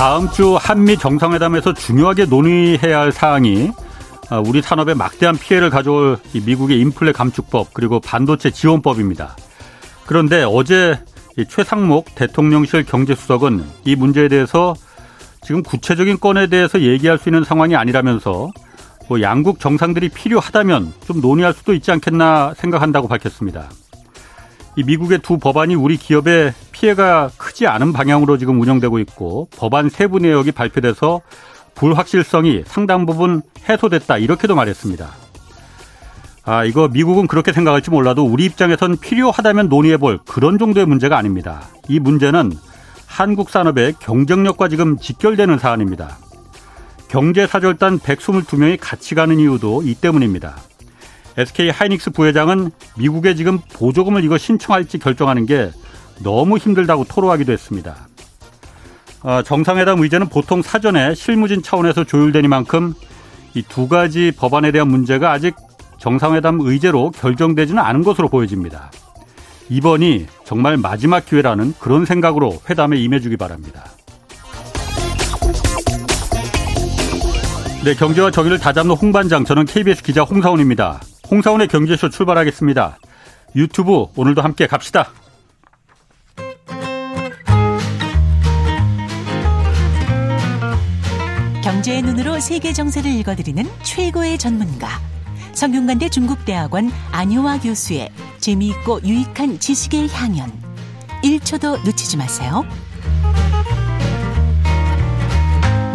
다음 주 한미 정상회담에서 중요하게 논의해야 할 사항이 아, 우리 산업에 막대한 피해를 가져올 미국의 인플레 감축법 그리고 반도체 지원법입니다. 그런데 어제 최상목 대통령실 경제수석은 이 문제에 대해서 지금 구체적인 건에 대해서 얘기할 수 있는 상황이 아니라면서 뭐 양국 정상들이 필요하다면 좀 논의할 수도 있지 않겠나 생각한다고 밝혔습니다. 이 미국의 두 법안이 우리 기업에 피해가 크지 않은 방향으로 지금 운영되고 있고 법안 세부 내역이 발표돼서 불확실성이 상당 부분 해소됐다 이렇게도 말했습니다. 아 이거 미국은 그렇게 생각할지 몰라도 우리 입장에선 필요하다면 논의해볼 그런 정도의 문제가 아닙니다. 이 문제는 한국 산업의 경쟁력과 지금 직결되는 사안입니다. 경제사절단 122명이 같이 가는 이유도 이 때문입니다. SK 하이닉스 부회장은 미국에 지금 보조금을 이거 신청할지 결정하는 게 너무 힘들다고 토로하기도 했습니다. 어, 정상회담 의제는 보통 사전에 실무진 차원에서 조율되니만큼 이 두 가지 법안에 대한 문제가 아직 정상회담 의제로 결정되지는 않은 것으로 보여집니다. 이번이 정말 마지막 기회라는 그런 생각으로 회담에 임해주기 바랍니다. 네, 경제와 정의를 다잡는 홍반장, 저는 KBS 기자 홍사원입니다. 홍사원의 경제쇼 출발하겠습니다. 유튜브 오늘도 함께 갑시다. 경제의 눈으로 세계 정세를 읽어드리는 최고의 전문가. 성균관대 중국대학원 안효화 교수의 재미있고 유익한 지식의 향연. 1초도 놓치지 마세요.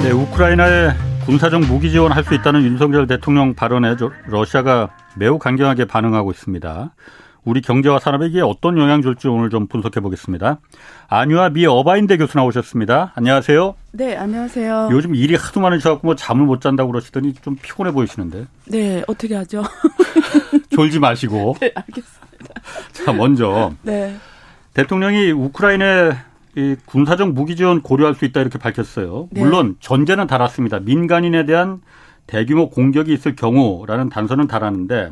네, 우크라이나에 군사적 무기 지원할 수 있다는 윤석열 대통령 발언에 러시아가 매우 강경하게 반응하고 있습니다. 우리 경제와 산업에 이게 어떤 영향 줄지 오늘 좀 분석해 보겠습니다. 안유아 미 어바인대 교수 나오셨습니다. 안녕하세요. 네, 안녕하세요. 요즘 일이 하도 많으셔갖고 뭐 잠을 못 잔다고 그러시더니 좀 피곤해 보이시는데. 네, 어떻게 하죠? 졸지 마시고. 네, 알겠습니다. 자, 먼저. 네. 대통령이 우크라이나에 이 군사적 무기 지원 고려할 수 있다 이렇게 밝혔어요. 네. 물론 전제는 달았습니다. 민간인에 대한 대규모 공격이 있을 경우라는 단서는 달았는데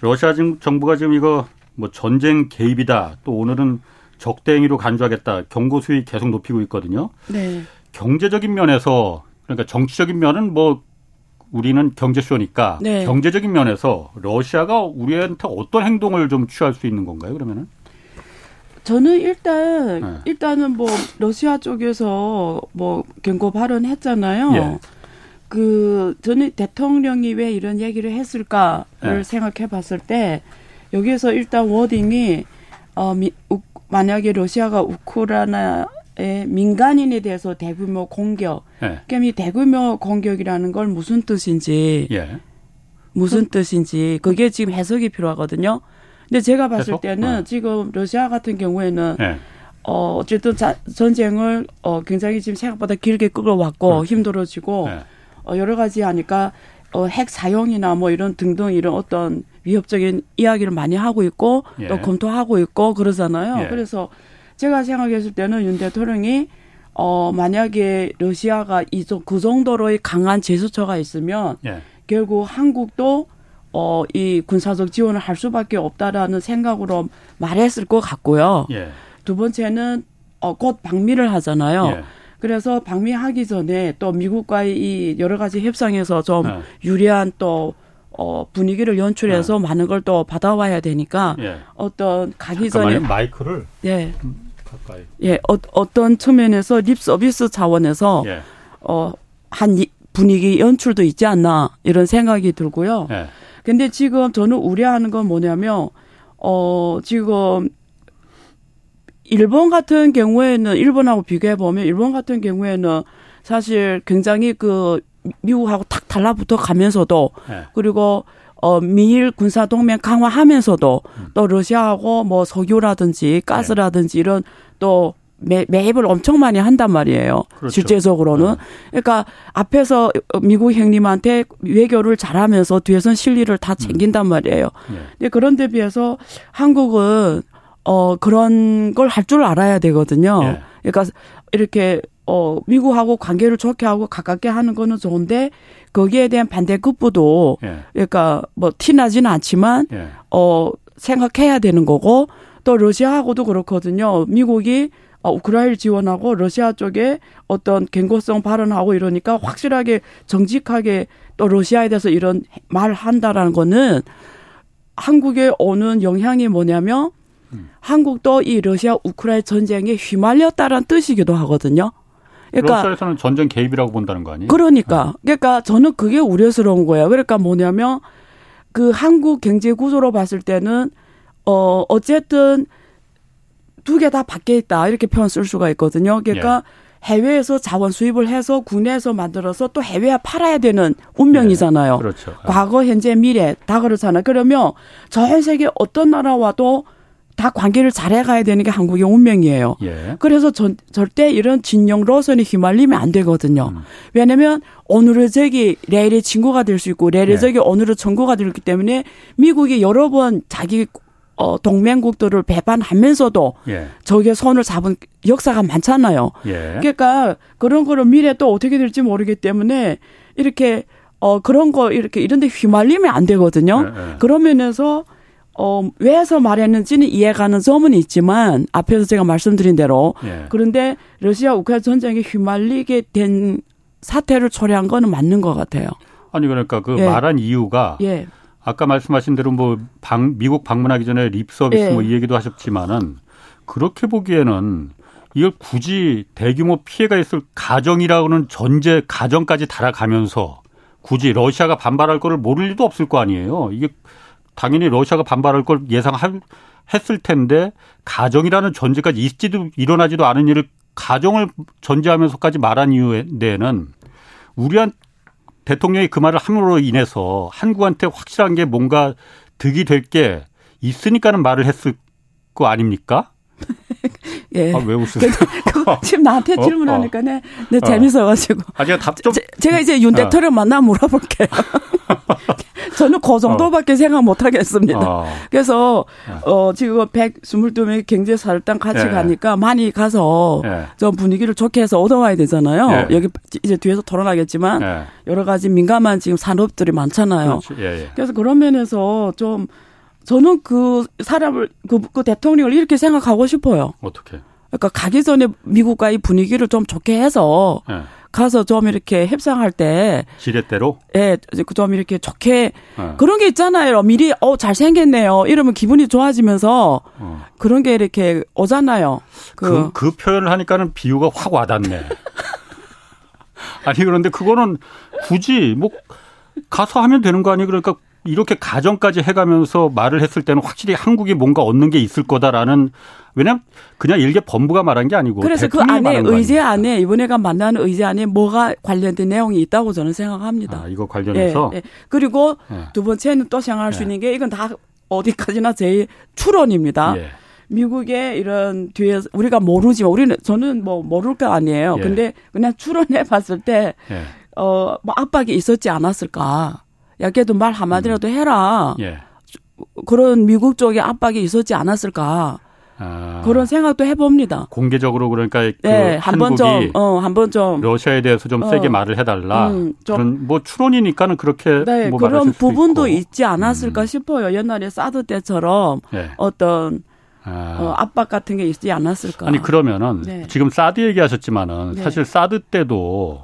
러시아 정부가 지금 이거 뭐 전쟁 개입이다. 또 오늘은 적대 행위로 간주하겠다. 경고 수위 계속 높이고 있거든요. 네. 경제적인 면에서 그러니까 정치적인 면은 뭐 우리는 경제쇼니까 네. 경제적인 면에서 러시아가 우리한테 어떤 행동을 좀 취할 수 있는 건가요? 그러면은? 저는 일단 네. 일단은 뭐 러시아 쪽에서 뭐 경고 발언했잖아요. 예. 그 저는 대통령이 왜 이런 얘기를 했을까를 네. 생각해 봤을 때 여기에서 일단 워딩이 어 미, 우, 만약에 러시아가 우크라이나의 민간인에 대해서 대규모 공격, 네. 그럼 이 대규모 공격이라는 걸 무슨 뜻인지 예. 무슨 그, 뜻인지 그게 지금 해석이 필요하거든요. 근데 제가 봤을 해석? 때는 어. 지금 러시아 같은 경우에는 네. 어 어쨌든 자, 전쟁을 어 굉장히 지금 생각보다 길게 끌어왔고 그렇죠. 힘들어지고 네. 어, 여러 가지 하니까 어, 핵 사용이나 뭐 이런 등등 이런 어떤 위협적인 이야기를 많이 하고 있고 예. 또 검토하고 있고 그러잖아요. 예. 그래서 제가 생각했을 때는 윤 대통령이 어 만약에 러시아가 이쪽 그 정도로의 강한 제스처가 있으면 예. 결국 한국도 어 이 군사적 지원을 할 수밖에 없다라는 생각으로 말했을 것 같고요. 예. 두 번째는 어 곧 방미를 하잖아요. 예. 그래서 방미하기 전에 또 미국과의 이 여러 가지 협상에서 좀 네. 유리한 또 어, 분위기를 연출해서 네. 많은 걸 또 받아와야 되니까 예. 어떤 가기 전에 마이크를 예 가까이 예 어, 어떤 측면에서 립 서비스 차원에서 예. 어한 분위기 연출도 있지 않나 이런 생각이 들고요. 예. 근데 지금 저는 우려하는 건 뭐냐면 어 지금 일본 같은 경우에는 일본하고 비교해 보면 일본 같은 경우에는 사실 굉장히 그 미국하고 탁 달라붙어 가면서도 네. 그리고 어 미일 군사 동맹 강화하면서도 음. 또 러시아하고 뭐 석유라든지 가스라든지 네. 이런 또 매, 매입을 엄청 많이 한단 말이에요. 그렇죠. 실제적으로는. 네. 그러니까 앞에서 미국 형님한테 외교를 잘하면서 뒤에선 실리를 다 음. 챙긴단 말이에요. 네. 그런데 비해서 한국은 어, 그런 걸 할 줄 알아야 되거든요. 예. 그러니까 이렇게 어, 미국하고 관계를 좋게 하고 가깝게 하는 거는 좋은데 거기에 대한 반대급부도 예. 그러니까 뭐 티나지는 않지만 예. 어, 생각해야 되는 거고 또 러시아하고도 그렇거든요. 미국이 어, 우크라이나를 지원하고 러시아 쪽에 어떤 경고성 발언하고 이러니까 확실하게 정직하게 또 러시아에 대해서 이런 말 한다라는 거는 한국에 오는 영향이 뭐냐면 음. 한국도 이 러시아 우크라이나 전쟁에 휘말렸다라는 뜻이기도 하거든요. 그러니까 러시아에서는 전쟁 개입이라고 본다는 거 아니에요? 그러니까 네. 그러니까 저는 그게 우려스러운 거예요. 그러니까 뭐냐면 그 한국 경제 구조로 봤을 때는 어 어쨌든 두 개 다 밖에 있다 이렇게 표현 쓸 수가 있거든요. 그러니까 예. 해외에서 자원 수입을 해서 국내에서 만들어서 또 해외에 팔아야 되는 운명이잖아요. 예. 그렇죠. 과거, 현재, 미래 다 그렇잖아요. 그러면 전 세계 어떤 나라와도 다 관계를 잘해가야 되는 게 한국의 운명이에요. 예. 그래서 전, 절대 이런 진영 로선이 휘말리면 안 되거든요. 음. 왜냐하면 오늘의 적이 레일의 친구가 될 수 있고 레일의 적이 예. 오늘의 청구가 되기 때문에 미국이 여러 번 자기 어, 동맹국들을 배반하면서도 예. 저게 손을 잡은 역사가 많잖아요. 예. 그러니까 그런 거를 미래 또 어떻게 될지 모르기 때문에 이렇게 어 그런 거 이렇게 이런 데 휘말리면 안 되거든요. 예, 예. 그런 면에서 어, 왜서 말했는지는 이해가는 점은 있지만 앞에서 제가 말씀드린 대로 예. 그런데 러시아 우크라이나 전쟁에 휘말리게 된 사태를 초래한 거는 맞는 것 같아요. 아니 그러니까 그 예. 말한 이유가 예. 아까 말씀하신 대로 뭐 방, 미국 방문하기 전에 립 서비스 예. 뭐이 얘기도 하셨지만은 그렇게 보기에는 이걸 굳이 대규모 피해가 있을 가정이라고는 전제 가정까지 달아가면서 굳이 러시아가 반발할 거를 모를 리도 없을 거 아니에요. 이게 당연히 러시아가 반발할 걸 예상했을 텐데 가정이라는 전제까지 있지도 일어나지도 않은 일을 가정을 전제하면서까지 말한 이유에는 우리한 대통령이 그 말을 함으로 인해서 한국한테 확실한 게 뭔가 득이 될 게 있으니까는 말을 했을 거 아닙니까? 예. 아, 왜 웃으세요? 그, 그, 지금 나한테 어? 질문하니까 내, 내 어. 재밌어가지고. 아, 제가 답 좀. 제, 가 이제 윤 어. 대통령 만나 물어볼게요. 저는 그 정도밖에 어. 생각 못 하겠습니다. 어. 그래서, 어, 지금 122명 경제사를당 같이 예. 가니까 많이 가서 예. 좀 분위기를 좋게 해서 얻어와야 되잖아요. 예. 여기 이제 뒤에서 토론하겠지만 예. 여러 가지 민감한 지금 산업들이 많잖아요. 예, 예. 그래서 그런 면에서 좀 저는 그 사람을 그, 그 대통령을 이렇게 생각하고 싶어요. 어떻게? 그러니까 가기 전에 미국과의 분위기를 좀 좋게 해서 네. 가서 좀 이렇게 협상할 때 지렛대로 예, 좀 이렇게 좋게 네. 그런 게 있잖아요. 미리 어 잘생겼네요. 이러면 기분이 좋아지면서 어. 그런 게 이렇게 오잖아요. 그, 그, 그 표현을 하니까는 비유가 확 와닿네. 아니 그런데 그거는 굳이 뭐 가서 하면 되는 거 아니에요? 그러니까 이렇게 가정까지 해가면서 말을 했을 때는 확실히 한국이 뭔가 얻는 게 있을 거다라는 왜냐면 그냥 일개 법무가 말한 게 아니고 그래서 그 안에 의제 안에 이번에가 만나는 의제 안에 뭐가 관련된 내용이 있다고 저는 생각합니다. 아, 이거 관련해서 예, 예. 그리고 예. 두 번째는 또 생각할 수 예. 있는 게 이건 다 어디까지나 제 추론입니다. 예. 미국의 이런 뒤에 우리가 모르지만 우리는 저는 뭐 모를 거 아니에요. 예. 근데 그냥 추론해 봤을 때 어, 뭐 압박이 있었지 않았을까. 야, 걔도 말 한마디라도 음. 해라. 예. 그런 미국 쪽에 압박이 있었지 않았을까. 아, 그런 생각도 해봅니다. 공개적으로 그러니까 그 네, 한번 좀, 어, 한번 좀 러시아에 대해서 좀 어, 세게 말을 해달라. 음, 좀, 그런 뭐 추론이니까는 그렇게 네, 뭐 그런 부분도 있지 않았을까 음. 싶어요. 옛날에 사드 때처럼 네. 어떤 아. 어, 압박 같은 게 있지 않았을까. 아니 그러면은 네. 지금 사드 얘기하셨지만은 네. 사실 사드 때도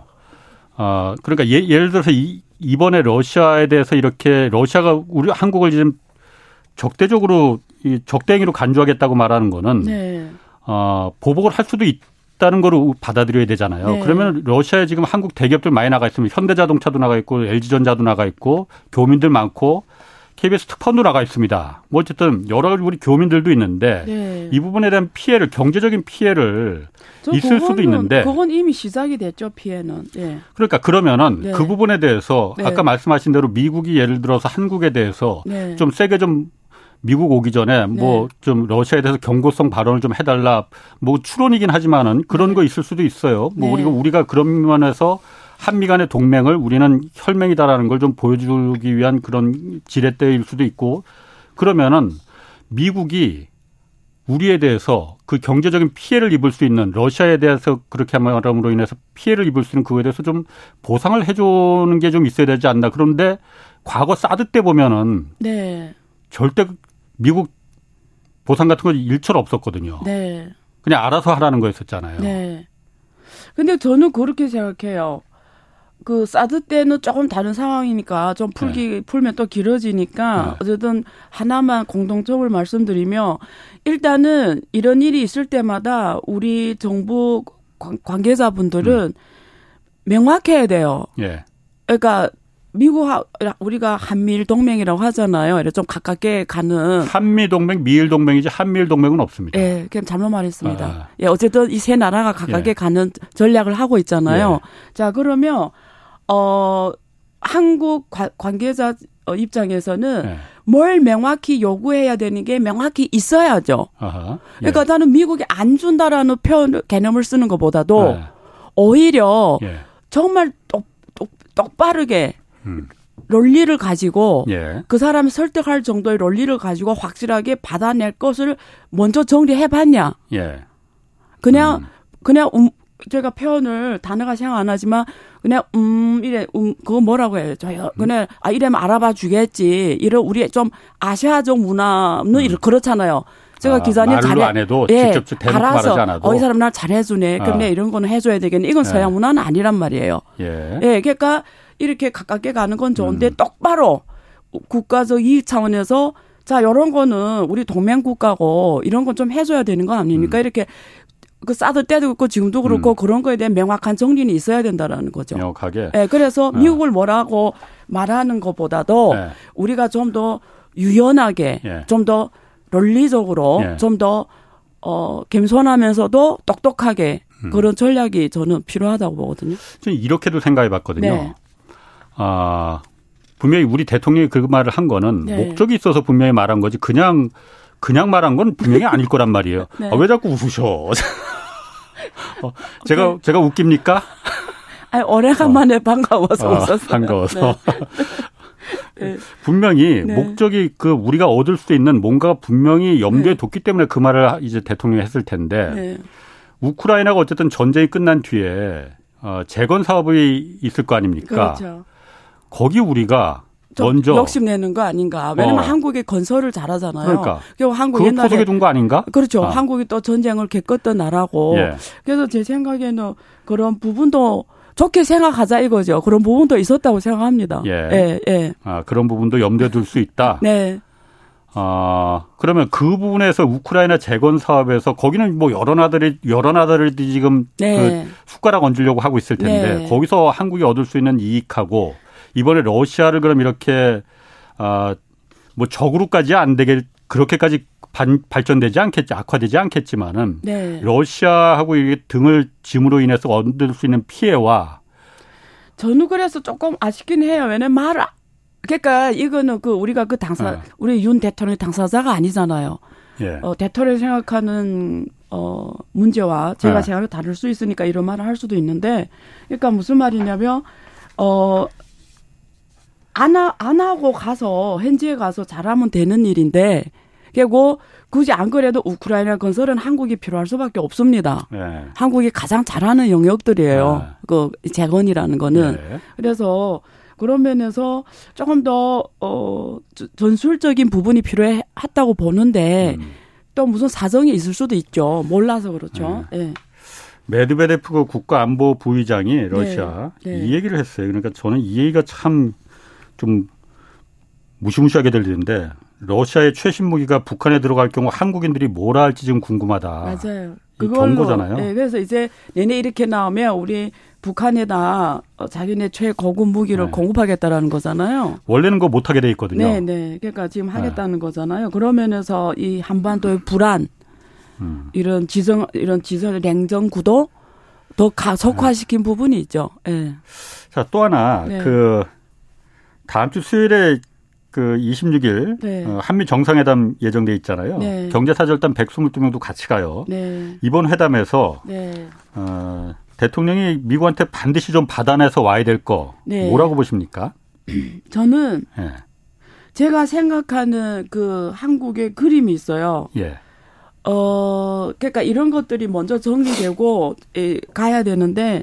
어 그러니까 예, 예를 들어서 이 이번에 러시아에 대해서 이렇게 러시아가 우리 한국을 지금 적대적으로 이 적대행위로 간주하겠다고 말하는 거는 네. 어, 보복을 할 수도 있다는 거로 받아들여야 되잖아요. 네. 그러면 러시아에 지금 한국 대기업들 많이 나가 있으면 현대자동차도 나가 있고 LG전자도 나가 있고 교민들 많고 KBS 특파원도 나가 있습니다. 뭐 어쨌든 여러 우리 교민들도 있는데 네. 이 부분에 대한 피해를 경제적인 피해를 있을 수도 있는데 그건 이미 시작이 됐죠 피해는. 네. 그러니까 그러면은 네. 그 부분에 대해서 네. 아까 말씀하신 대로 미국이 예를 들어서 한국에 대해서 네. 좀 세게 좀 미국 오기 전에 뭐좀 네. 러시아에 대해서 경고성 발언을 좀 해달라 뭐 추론이긴 하지만은 그런 거 있을 수도 있어요. 뭐 우리가 우리가 그런 면에서 한미 간의 동맹을 우리는 혈맹이다라는 걸 좀 보여주기 위한 그런 지렛대일 수도 있고 그러면은 미국이 우리에 대해서 그 경제적인 피해를 입을 수 있는 러시아에 대해서 그렇게 말함으로 인해서 피해를 입을 수 있는 그거에 대해서 좀 보상을 해주는 게 좀 있어야 되지 않나. 그런데 과거 사드 때 보면은 네. 절대 미국 보상 같은 거 일철 없었거든요. 네. 그냥 알아서 하라는 거였었잖아요. 네. 근데 저는 그렇게 생각해요. 그 사드 때는 조금 다른 상황이니까 좀 풀기 네. 풀면 또 길어지니까 네. 어쨌든 하나만 공동적으로 말씀드리며 일단은 이런 일이 있을 때마다 우리 정부 관계자분들은 음. 명확해야 돼요. 예. 그러니까 미국 우리가 한미일 동맹이라고 하잖아요. 이래 좀 가깝게 가는 한미 동맹, 미일 동맹이지 한미일 동맹은 없습니다. 예, 그냥 잘못 말했습니다. 아. 예, 어쨌든 이 세 나라가 가깝게 예. 가는 전략을 하고 있잖아요. 예. 자, 그러면 어 한국 관계자 어, 입장에서는 예. 뭘 명확히 요구해야 되는 게 명확히 있어야죠. 아하. 예. 그러니까 나는 미국이 안 준다라는 표현 개념을 쓰는 것보다도 예. 오히려 정말 똑, 똑, 똑바르게 음. 논리를 가지고 예. 그 사람을 설득할 정도의 논리를 가지고 확실하게 받아낼 것을 먼저 정리해 봤냐. 예. 그냥 음. 그냥 음, 제가 표현을 단어가 생각 안 하지만 그냥 음 이래 음 그거 뭐라고 해요? 저요. 그냥 아 이래면 알아봐 주겠지. 이런 우리 좀 아시아적 문화는 음. 그렇잖아요. 제가 아, 기자님 잘해 안 해도 예, 직접 대놓고 말하지 않아도 어, 이 사람 날 잘해주네. 근데 아. 이런 거는 해줘야 되겠네. 이건 네. 서양 문화는 아니란 말이에요. 예. 예, 그러니까 이렇게 가깝게 가는 건 좋은데 음. 똑바로 국가적 이익 차원에서 자, 요런 거는 우리 동맹 국가고 이런 건 좀 해줘야 되는 거 아닙니까? 음. 이렇게 그 사드 때도 그렇고 지금도 그렇고 음. 그런 거에 대한 명확한 정리는 있어야 된다라는 거죠. 명확하게. 네, 그래서 네. 미국을 뭐라고 말하는 것보다도 네. 우리가 좀 더 유연하게 네. 좀더 논리적으로 네. 좀더 어, 겸손하면서도 똑똑하게 음. 그런 전략이 저는 필요하다고 보거든요. 저는 이렇게도 생각해 봤거든요. 네. 아, 분명히 우리 대통령이 그 말을 한 거는 네. 목적이 있어서 분명히 말한 거지 그냥 그냥 말한 건 분명히 아닐 거란 말이에요. 네. 아, 왜 자꾸 웃으셔? 어, 제가 네. 제가 웃깁니까? 아니, 오래간만에 어. 반가워서 아, 웃었어요. 반가워서. 네. 네. 분명히 네. 목적이 그 우리가 얻을 수 있는 뭔가 분명히 염두에 네. 뒀기 때문에 그 말을 이제 대통령이 했을 텐데 우크라이나가 어쨌든 전쟁이 끝난 뒤에 어, 재건 사업이 있을 거 아닙니까? 그렇죠. 거기 우리가 먼저 욕심내는 거 아닌가? 왜냐면 어. 한국이 건설을 잘하잖아요. 그러니까 그 한국 옛날에 포석에 둔거 아닌가? 그렇죠. 어. 한국이 또 전쟁을 겪었던 나라고. 예. 그래서 제 생각에는 그런 부분도 좋게 생각하자 이거죠. 그런 부분도 있었다고 생각합니다. 예. 예, 예. 아, 그런 부분도 염두에 둘 수 있다. 네. 아, 그러면 그 부분에서 우크라이나 재건 사업에서 거기는 뭐 여러 나라들이 여러 나라들이 지금 네. 그 숟가락 얹으려고 하고 있을 텐데 네. 거기서 한국이 얻을 수 있는 이익하고 이번에 러시아를 그럼 이렇게 아뭐 적으로까지 안 되게 그렇게까지 반, 발전되지 않겠지 악화되지 않겠지만은 네. 러시아하고 이게 등을 짐으로 인해서 얻을 수 있는 피해와 저는 그래서 조금 아쉽긴 해요. 왜냐면 말을 그러니까 이거는 그 우리가 그 당사 네. 우리 윤 대통령 당사자가 아니잖아요. 예. 어, 대통령 생각하는 어 문제와 제가 네. 생각을 다를 수 있으니까 이런 말을 할 수도 있는데 그러니까 무슨 말이냐면 어 안 하, 안 하고 가서 현지에 가서 잘하면 되는 일인데 그리고 굳이 안 그래도 우크라이나 건설은 한국이 필요할 수밖에 없습니다. 네. 한국이 가장 잘하는 영역들이에요. 네. 그 재건이라는 거는. 네. 그래서 그런 면에서 조금 더, 어, 전술적인 부분이 필요했다고 보는데 음. 또 무슨 사정이 있을 수도 있죠. 몰라서 그렇죠. 예. 네. 메드베데프 국가안보 부의장이 러시아 네. 네. 이 얘기를 했어요. 그러니까 저는 이 얘기가 참 좀 무시무시하게 들리는데 러시아의 최신 무기가 북한에 들어갈 경우 한국인들이 뭘 할지 지금 궁금하다. 맞아요. 그걸로, 경고잖아요. 네, 그래서 이제 내내 이렇게 나오면 우리 북한에다 어, 자기네 최고급 무기를 네. 공급하겠다라는 거잖아요. 원래는 거 못하게 돼 있거든요. 네, 네. 그러니까 지금 네. 하겠다는 네. 거잖아요. 그러면서 이 한반도의 불안, 음. 이런 지성, 이런 지설 냉전 구도 더 가속화시킨 네. 부분이 있죠. 예. 네. 자, 또 하나 네. 그 다음 주 수요일에 그 26일 네. 어, 한미 정상회담 예정돼 있잖아요. 네. 경제사절단 122명도 같이 가요. 네. 이번 회담에서 네. 어, 대통령이 미국한테 반드시 좀 받아내서 와야 될거 네. 뭐라고 보십니까? 저는 예. 제가 생각하는 그 한국의 그림이 있어요. 예. 어, 그러니까 이런 것들이 먼저 정리되고 에, 가야 되는데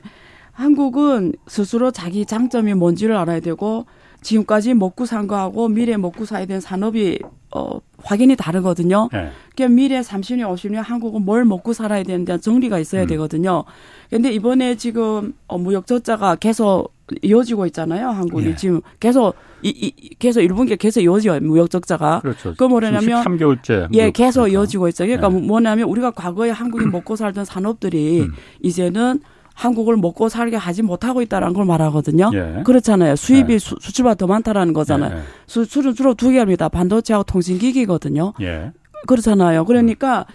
한국은 스스로 자기 장점이 뭔지를 알아야 되고 지금까지 먹고 산 거하고 미래 먹고 사야 되는 산업이 어, 확인이 다르거든요. 네. 그러니까 미래 30년, 50년 한국은 뭘 먹고 살아야 되는 데 정리가 있어야 음. 되거든요. 근데 이번에 지금 어, 무역 적자가 계속 이어지고 있잖아요. 한국이 예. 지금 계속 이, 이 계속 일본계 계속 이어져요. 무역 적자가. 그렇죠. 그 뭐냐면 13개월째. 예, 계속 이어지고 있어요. 그러니까 예. 뭐냐면 우리가 과거에 한국이 먹고 살던 산업들이 음. 이제는 한국을 먹고 살게 하지 못하고 있다라는 걸 말하거든요. 예. 그렇잖아요. 수입이 예. 수, 출보다 더 많다라는 거잖아요. 예. 수출은 주로 두 개입니다. 반도체하고 통신기기거든요. 예. 그렇잖아요. 그러니까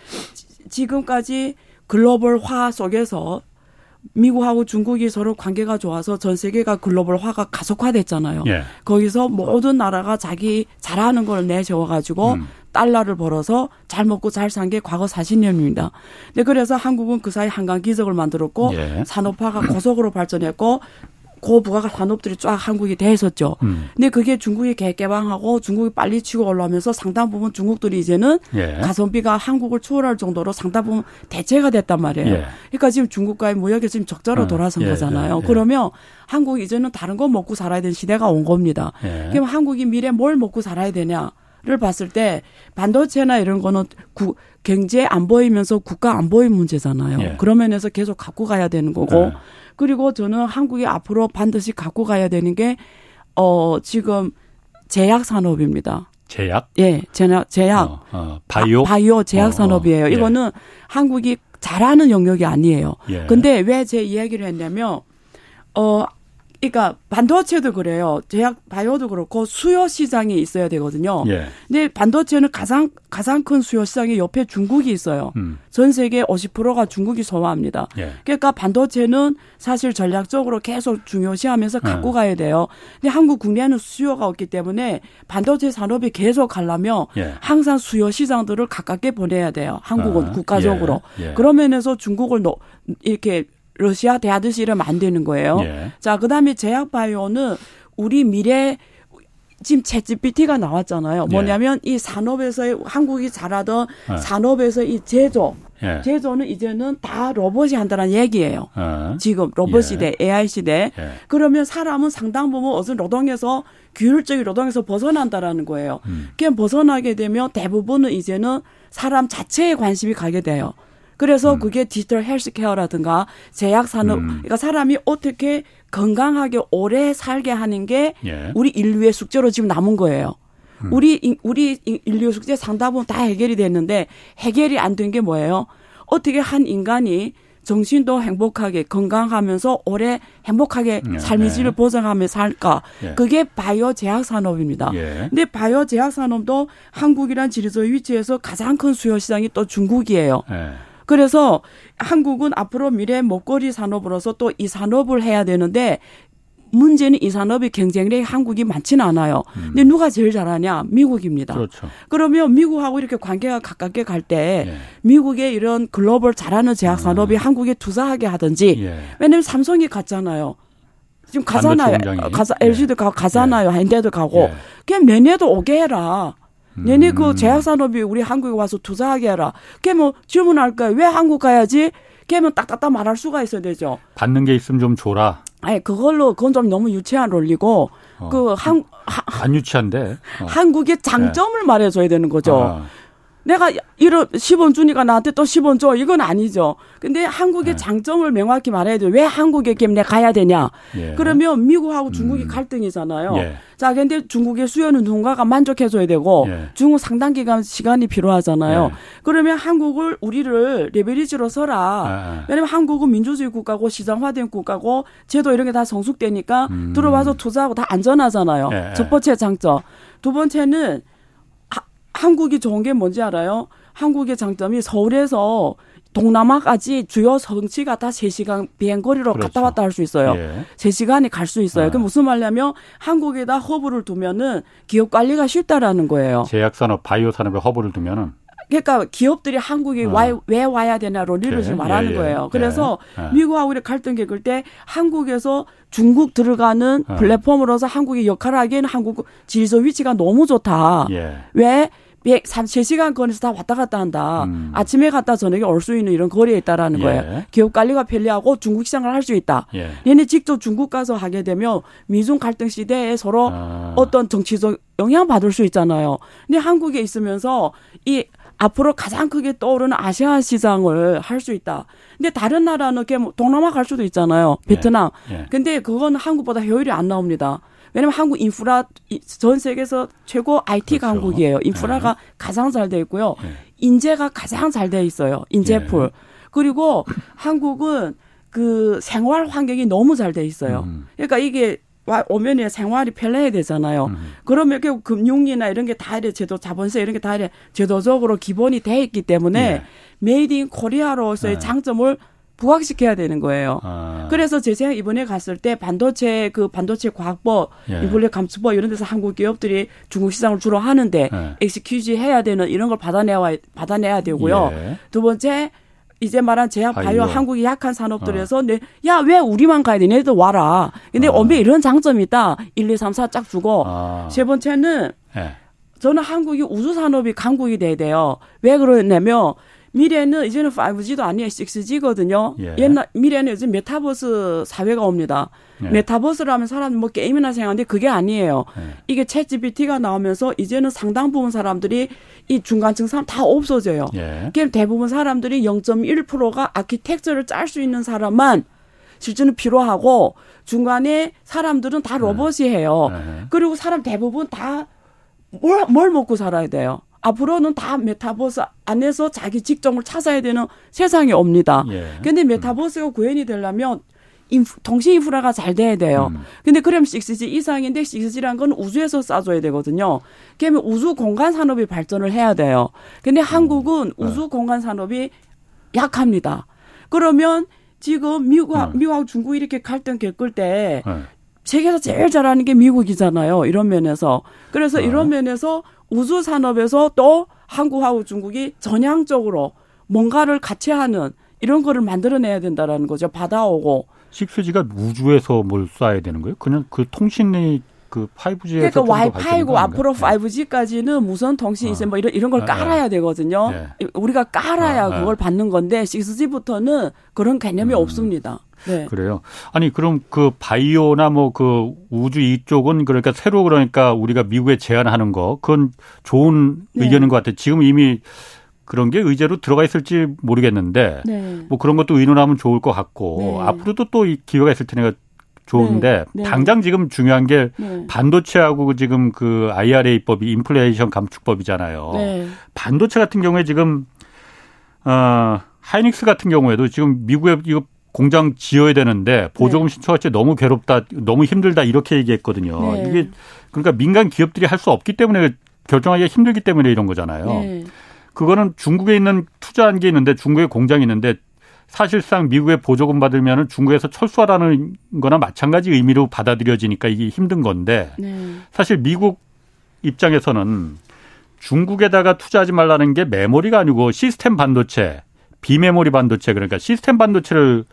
지금까지 글로벌화 속에서 미국하고 중국이 서로 관계가 좋아서 전 세계가 글로벌화가 가속화됐잖아요. 예. 거기서 모든 나라가 자기 잘하는 걸 내세워가지고 음. 달러를 벌어서 잘 먹고 잘 산 게 과거 40년입니다. 근데 그래서 한국은 그 사이 한강 기적을 만들었고 예. 산업화가 고속으로 발전했고 고부가 산업들이 쫙 한국이 돼 있었죠. 음. 근데 그게 중국이 개개방하고 중국이 빨리 치고 올라오면서 상당 부분 중국들이 이제는 예. 가성비가 한국을 추월할 정도로 상당 부분 대체가 됐단 말이에요. 예. 그러니까 지금 중국과의 무역이 지금 적자로 어. 돌아선 예. 거잖아요. 예, 예. 그러면 한국 이제는 다른 거 먹고 살아야 되는 시대가 온 겁니다. 예. 그럼 한국이 미래 뭘 먹고 살아야 되냐? 를 봤을 때 반도체나 이런 거는 구, 경제 안 보이면서 국가 안 보인 문제잖아요. 예. 그런 면에서 계속 갖고 가야 되는 거고 예. 그리고 저는 한국이 앞으로 반드시 갖고 가야 되는 게 어, 지금 제약 산업입니다. 제약? 예, 제약, 제약. 어, 어, 바이오? 바, 이오 제약 어, 어, 산업이에요. 예. 이거는 한국이 잘하는 영역이 아니에요. 예. 근데 왜 제 이야기를 했냐면, 어, 그러니까 반도체도 그래요. 제약 바이오도 그렇고 수요 시장이 있어야 되거든요. 예. 근데 반도체는 가장 가장 큰 수요 시장이 옆에 중국이 있어요. 음. 전 세계 50%가 중국이 소화합니다. 예. 그러니까 반도체는 사실 전략적으로 계속 중요시하면서 갖고 예. 가야 돼요. 근데 한국 국내에는 수요가 없기 때문에 반도체 산업이 계속 가려면 예. 항상 수요 시장들을 가깝게 보내야 돼요. 한국은 아, 국가적으로. 예. 예. 그런 면에서 중국을 이렇게 러시아 대하듯이 이러면 안 되는 거예요. 예. 자, 그 다음에 제약 바이오는 우리 미래 지금 챗 GPT가 나왔잖아요. 예. 뭐냐면 예. 이 산업에서의 한국이 잘하던 예. 산업에서 이 제조, 예. 제조는 이제는 다 로봇이 한다는 얘기예요. 어. 지금 로봇 예. 시대, AI 시대. 예. 그러면 사람은 상당 부분 어떤 노동에서 규율적인 노동에서 벗어난다라는 거예요. 음. 그냥 벗어나게 되면 대부분은 이제는 사람 자체에 관심이 가게 돼요. 그래서 음. 그게 디지털 헬스케어라든가 제약 산업, 음. 그러니까 사람이 어떻게 건강하게 오래 살게 하는 게 예. 우리 인류의 숙제로 지금 남은 거예요. 음. 우리 우리 인류 숙제 상당부분 다 해결이 됐는데 해결이 안 된 게 뭐예요? 어떻게 한 인간이 정신도 행복하게 건강하면서 오래 행복하게 예. 삶의 질을 보장하며 살까? 예. 그게 바이오 제약 산업입니다. 예. 근데 바이오 제약 산업도 한국이란 지리적 위치에서 가장 큰 수요 시장이 또 중국이에요. 예. 그래서 한국은 앞으로 미래 먹거리 산업으로서 또 이 산업을 해야 되는데 문제는 이 산업의 경쟁력이 한국이 많지는 않아요. 음. 근데 누가 제일 잘하냐? 미국입니다. 그렇죠. 그러면 미국하고 이렇게 관계가 가깝게 갈때 예. 미국의 이런 글로벌 잘하는 제약 산업이 음. 한국에 투자하게 하든지 예. 왜냐면 삼성이 갔잖아요. 지금 가잖아요. 가자 LG도 예. 가, 가잖아요. 예. 현대도 가고. 예. 그냥 내년도 오게 해라. 내내 그 음. 제약산업이 우리 한국에 와서 투자하게 해라. 걔뭐 질문할 거야. 왜 한국 가야지? 걔면 딱딱딱 말할 수가 있어야 되죠. 받는 게 있으면 좀 줘라. 아니 그걸로 그건 좀 너무 유치한 논리고 어. 그한 안 유치한데 어. 한국의 장점을 네. 말해줘야 되는 거죠. 아. 내가 이런 10원 주니까 나한테 또 10원 줘. 이건 아니죠. 근데 한국의 네. 장점을 명확히 말해야 돼. 왜 한국에 때문에 가야 되냐? 예. 그러면 미국하고 중국이 음. 갈등이잖아요. 예. 자, 근데 중국의 수요는 누군가가 만족해줘야 되고 예. 중국 상당 기간 시간이 필요하잖아요. 예. 그러면 한국을 우리를 레벨리지로 서라. 아, 아. 왜냐면 한국은 민주주의 국가고 시장화된 국가고 제도 이런 게 다 성숙되니까 음. 들어와서 투자하고 다 안전하잖아요. 예. 첫 번째 장점. 두 번째는 한국이 좋은 게 뭔지 알아요? 한국의 장점이 서울에서 동남아까지 주요 성지가 다 3시간 비행거리로 그렇죠. 갔다 왔다 할 수 있어요. 예. 3시간이 갈 수 있어요. 아. 그 무슨 말냐면 한국에다 허브를 두면은 기업 관리가 쉽다라는 거예요. 제약산업, 바이오 산업에 허브를 두면은 그러니까 기업들이 한국에 어. 와, 왜 와야 되나 논리를 네. 지금 말하는 예, 예. 거예요. 그래서 예. 미국하고 이렇게 갈등 겪을 때 한국에서 중국 들어가는 어. 플랫폼으로서 한국이 역할을 하기에는 한국 지리적 위치가 너무 좋다. 예. 왜 비행 3, 3시간 거리에서 다 왔다 갔다 한다. 음. 아침에 갔다 저녁에 올 수 있는 이런 거리에 있다라는 예. 거예요. 기업 관리가 편리하고 중국 시장을 할 수 있다. 예. 얘네 직접 중국 가서 하게 되면 미중 갈등 시대에 서로 아. 어떤 정치적 영향 받을 수 있잖아요. 근데 한국에 있으면서 이 앞으로 가장 크게 떠오르는 아시아 시장을 할 수 있다. 근데 다른 나라는 뭐 동남아 갈 수도 있잖아요. 예. 베트남. 예. 근데 그건 한국보다 효율이 안 나옵니다. 왜냐면 한국 인프라 전 세계에서 최고 IT 그렇죠. 강국이에요. 인프라가 네. 가장 잘 돼 있고요. 네. 인재가 가장 잘 돼 있어요. 인재풀. 네. 그리고 한국은 그 생활 환경이 너무 잘 돼 있어요. 음. 그러니까 이게 와 오면 생활이 편해야 되잖아요. 음. 그러면 결국 금융이나 이런 게 다 이래 제도 자본세 이런 게 다 이래 제도적으로 기본이 돼 있기 때문에 네. made in Korea로서의 네. 장점을 부각시켜야 되는 거예요. 아. 그래서 제 생각 이번에 갔을 때 반도체 그 반도체 과학법, 예. 인플레 감축법 이런 데서 한국 기업들이 중국 시장을 주로 하는데 예. excuse 해야 되는 이런 걸 받아내야 받아내야 되고요. 예. 두 번째 이제 말한 제약 바이오, 바이오 한국이 약한 산업들에서 어. 네, 야왜 우리만 가야 돼? 얘네들 와라. 근데 어. 엄밀 이런 장점이 있다. 1, 2, 3, 4 쫙 주고 아. 세 번째는 예. 저는 한국이 우주 산업이 강국이 돼야 돼요. 왜 그러냐면 미래는 이제는 5G도 아니에요. 6G거든요. 예. 옛날 미래는 요즘 메타버스 사회가 옵니다. 예. 메타버스를 하면 사람이 뭐 게임이나 생각하는데 그게 아니에요. 예. 이게 챗 GPT가 나오면서 이제는 상당 부분 사람들이 이 중간층 사람 다 없어져요. 예. 그럼 대부분 사람들이 0.1%가 아키텍처를 짤 수 있는 사람만 실제는 필요하고 중간에 사람들은 다 로봇이 해요. 예. 그리고 사람 대부분 다 뭘, 뭘 먹고 살아야 돼요. 앞으로는 다 메타버스 안에서 자기 직종을 찾아야 되는 세상이 옵니다. 예. 근데 메타버스가 구현이 되려면 인프, 통신 인프라가 잘 돼야 돼요. 음. 근데 그럼 6G 이상인데 6G란 건 우주에서 쏴줘야 되거든요. 그러면 우주 공간 산업이 발전을 해야 돼요. 근데 한국은 음. 우주 공간 산업이 약합니다. 그러면 지금 미국하고, 음. 미국하고 중국 이렇게 갈등 겪을 때 네. 세계에서 제일 잘하는 게 미국이잖아요. 이런 면에서. 그래서 어. 이런 면에서 우주 산업에서 또 한국하고 중국이 전향적으로 뭔가를 같이 하는 이런 거를 만들어내야 된다라는 거죠. 받아오고. 식스지가 우주에서 뭘 쏴야 되는 거예요? 그냥 그 통신이 그 5G에서 그러니까 와이파이고 앞으로 5G까지는 무선 통신 이제 어. 뭐 이런 이런 걸 아, 깔아야 아, 되거든요. 네. 우리가 깔아야 아, 그걸 받는 건데 6G부터는 그런 개념이 음. 없습니다. 네. 그래요. 아니 그럼 그 바이오나 뭐 그 우주 이쪽은 그러니까 새로 그러니까 우리가 미국에 제안하는 거 그건 좋은 네. 의견인 것 같아요. 지금 이미 그런 게 의제로 들어가 있을지 모르겠는데 네. 뭐 그런 것도 의논하면 좋을 것 같고 네. 앞으로도 또 기회가 있을 테니까 좋은데 네. 네. 당장 지금 중요한 게 네. 반도체하고 지금 그 IRA법이 인플레이션 감축법이잖아요. 반도체 같은 경우에 지금 어 하이닉스 같은 경우에도 지금 미국에 이거 공장 지어야 되는데 보조금 네. 신청할 때 너무 괴롭다, 너무 힘들다 이렇게 얘기했거든요. 네. 이게 그러니까 민간 기업들이 할 수 없기 때문에 결정하기가 힘들기 때문에 이런 거잖아요. 네. 그거는 중국에 있는 투자한 게 있는데 중국에 공장이 있는데 사실상 미국의 보조금 받으면 중국에서 철수하라는 거나 마찬가지 의미로 받아들여지니까 이게 힘든 건데 네. 사실 미국 입장에서는 중국에다가 투자하지 말라는 게 메모리가 아니고 시스템 반도체, 비메모리 반도체 그러니까 시스템 반도체를